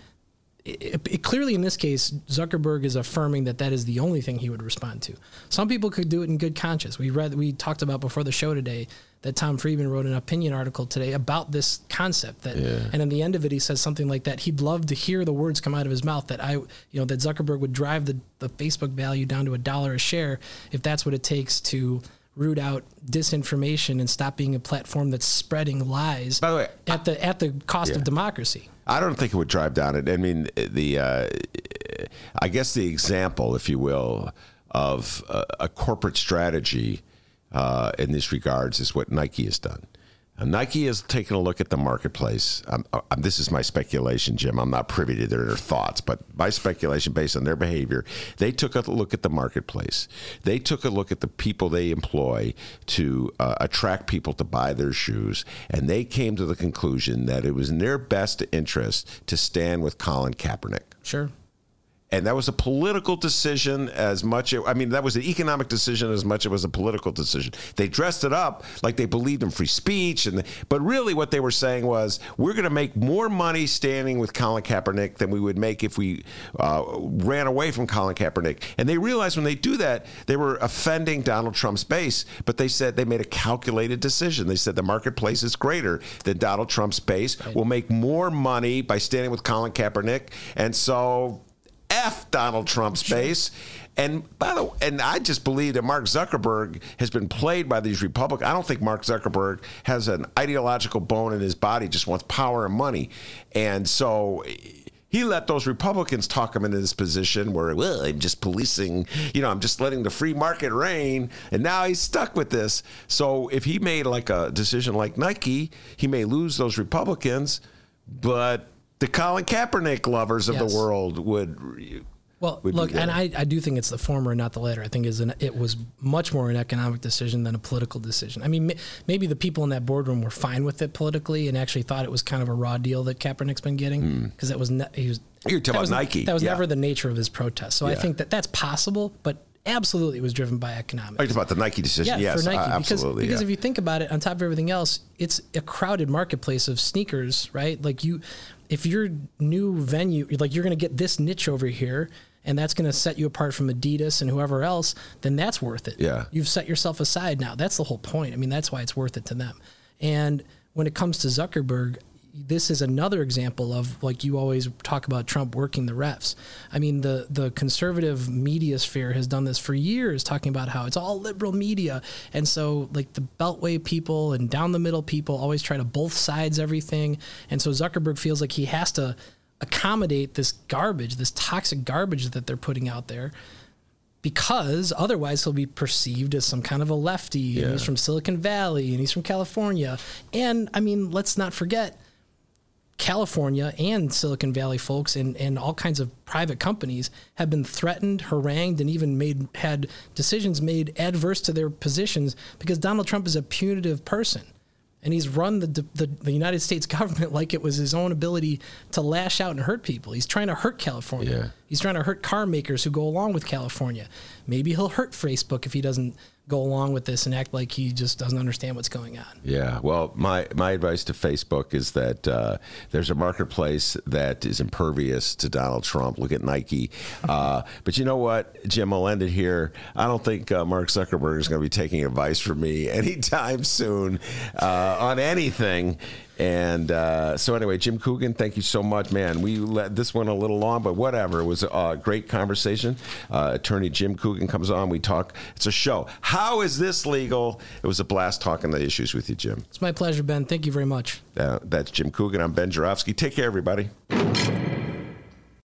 [SPEAKER 3] it, it, clearly in this case, Zuckerberg is affirming that that is the only thing he would respond to. Some people could do it in good conscience. We read, we talked about before the show today that Tom Friedman wrote an opinion article today about this concept. That, yeah. and in the end of it, he says something like that. He'd love to hear the words come out of his mouth that I, you know, that Zuckerberg would drive the the Facebook value down to a dollar a share if that's what it takes to root out disinformation and stop being a platform that's spreading lies.
[SPEAKER 2] By the way,
[SPEAKER 3] at the at the cost yeah. of democracy.
[SPEAKER 2] I don't think it would drive down it. I mean, the uh, I guess the example, if you will, of a, a corporate strategy uh, in this regards is what Nike has done. Nike has taken a look at the marketplace. I'm, this is my speculation, Jim. I'm not privy to their thoughts, but my speculation based on their behavior, they took a look at the marketplace. They took a look at the people they employ to uh, attract people to buy their shoes, and they came to the conclusion that it was in their best interest to stand with Colin Kaepernick.
[SPEAKER 3] Sure
[SPEAKER 2] and that was a political decision as much i mean that was an economic decision as much as it was a political decision. They dressed it up like they believed in free speech and but really what they were saying was we're going to make more money standing with colin kaepernick than we would make if we uh, ran away from colin kaepernick. And they realized when they do that they were offending donald trump's base but they said they made a calculated decision. They said the marketplace is greater than donald trump's base. Will make more money by standing with colin kaepernick. And so F Donald Trump's base. And by the way, and I just believe that Mark Zuckerberg has been played by these Republicans. I don't think Mark Zuckerberg has an ideological bone in his body; just wants power and money. And so he He let those Republicans talk him into this position where, well, I'm just policing, you know, I'm just letting the free market reign. And now he's stuck with this. So if he made like a decision like Nike, he may lose those Republicans, but the Colin Kaepernick lovers of
[SPEAKER 3] Yes.
[SPEAKER 2] the world would.
[SPEAKER 3] Well,
[SPEAKER 2] would
[SPEAKER 3] look, and. I, I do think it's the former, not the latter. I think is an, it was much more an economic decision than a political decision. I mean, m- maybe the people in that boardroom were fine with it politically and actually thought it was kind of a raw deal that Kaepernick's been getting because that was ne- he was.
[SPEAKER 2] Hmm. You're talking about Nike,
[SPEAKER 3] That was
[SPEAKER 2] yeah.
[SPEAKER 3] never the nature of his protest. So I think that that's possible, but absolutely it was driven by economics.
[SPEAKER 2] Are about the Nike decision?
[SPEAKER 3] Yeah,
[SPEAKER 2] yes,
[SPEAKER 3] for Nike.
[SPEAKER 2] uh,
[SPEAKER 3] because
[SPEAKER 2] absolutely.
[SPEAKER 3] because
[SPEAKER 2] yeah.
[SPEAKER 3] if you think about it, on top of everything else, it's a crowded marketplace of sneakers, right? Like you, if your new venue, like you're going to get this niche over here, and that's going to set you apart from Adidas and whoever else, then that's worth it.
[SPEAKER 2] Yeah.
[SPEAKER 3] you've set yourself aside now. That's the whole point. I mean, that's why it's worth it to them. And when it comes to Zuckerberg, this is another example of like you always talk about Trump working the refs. I mean, the the conservative media sphere has done this for years, talking about how it's all liberal media, and so like the Beltway people and down the middle people always try to both sides everything, and so Zuckerberg feels like he has to accommodate this garbage, this toxic garbage that they're putting out there because otherwise he'll be perceived as some kind of a lefty and he's from Silicon Valley and he's from California. And I mean, let's not forget California and Silicon Valley folks and, and all kinds of private companies have been threatened, harangued, and even made had decisions made adverse to their positions because Donald Trump is a punitive person. And he's run the, the the United States [LAUGHS] government like it was his own ability to lash out and hurt people. He's trying to hurt California.
[SPEAKER 2] Yeah.
[SPEAKER 3] He's trying to hurt car makers who go along with California. Maybe he'll hurt Facebook if he doesn't go along with this and act like he just doesn't understand what's going on.
[SPEAKER 2] Yeah, well, my, my advice to Facebook is that uh, there's a marketplace that is impervious to Donald Trump. Look at Nike. Uh, but you know what, Jim, I'll end it here. I don't think uh, Mark Zuckerberg is going to be taking advice from me [LAUGHS] anytime soon uh, on anything. And uh, so, anyway, Jim Coogan, thank you so much, man. We let this one a little long, but whatever. It was a great conversation. Uh, attorney Jim Coogan comes on. We talk. It's a show. How is this legal? It was a blast talking the issues with you, Jim.
[SPEAKER 3] It's my pleasure, Ben. Thank you very much.
[SPEAKER 2] Uh, that's Jim Coogan. I'm Ben Jarofsky. Take care, everybody.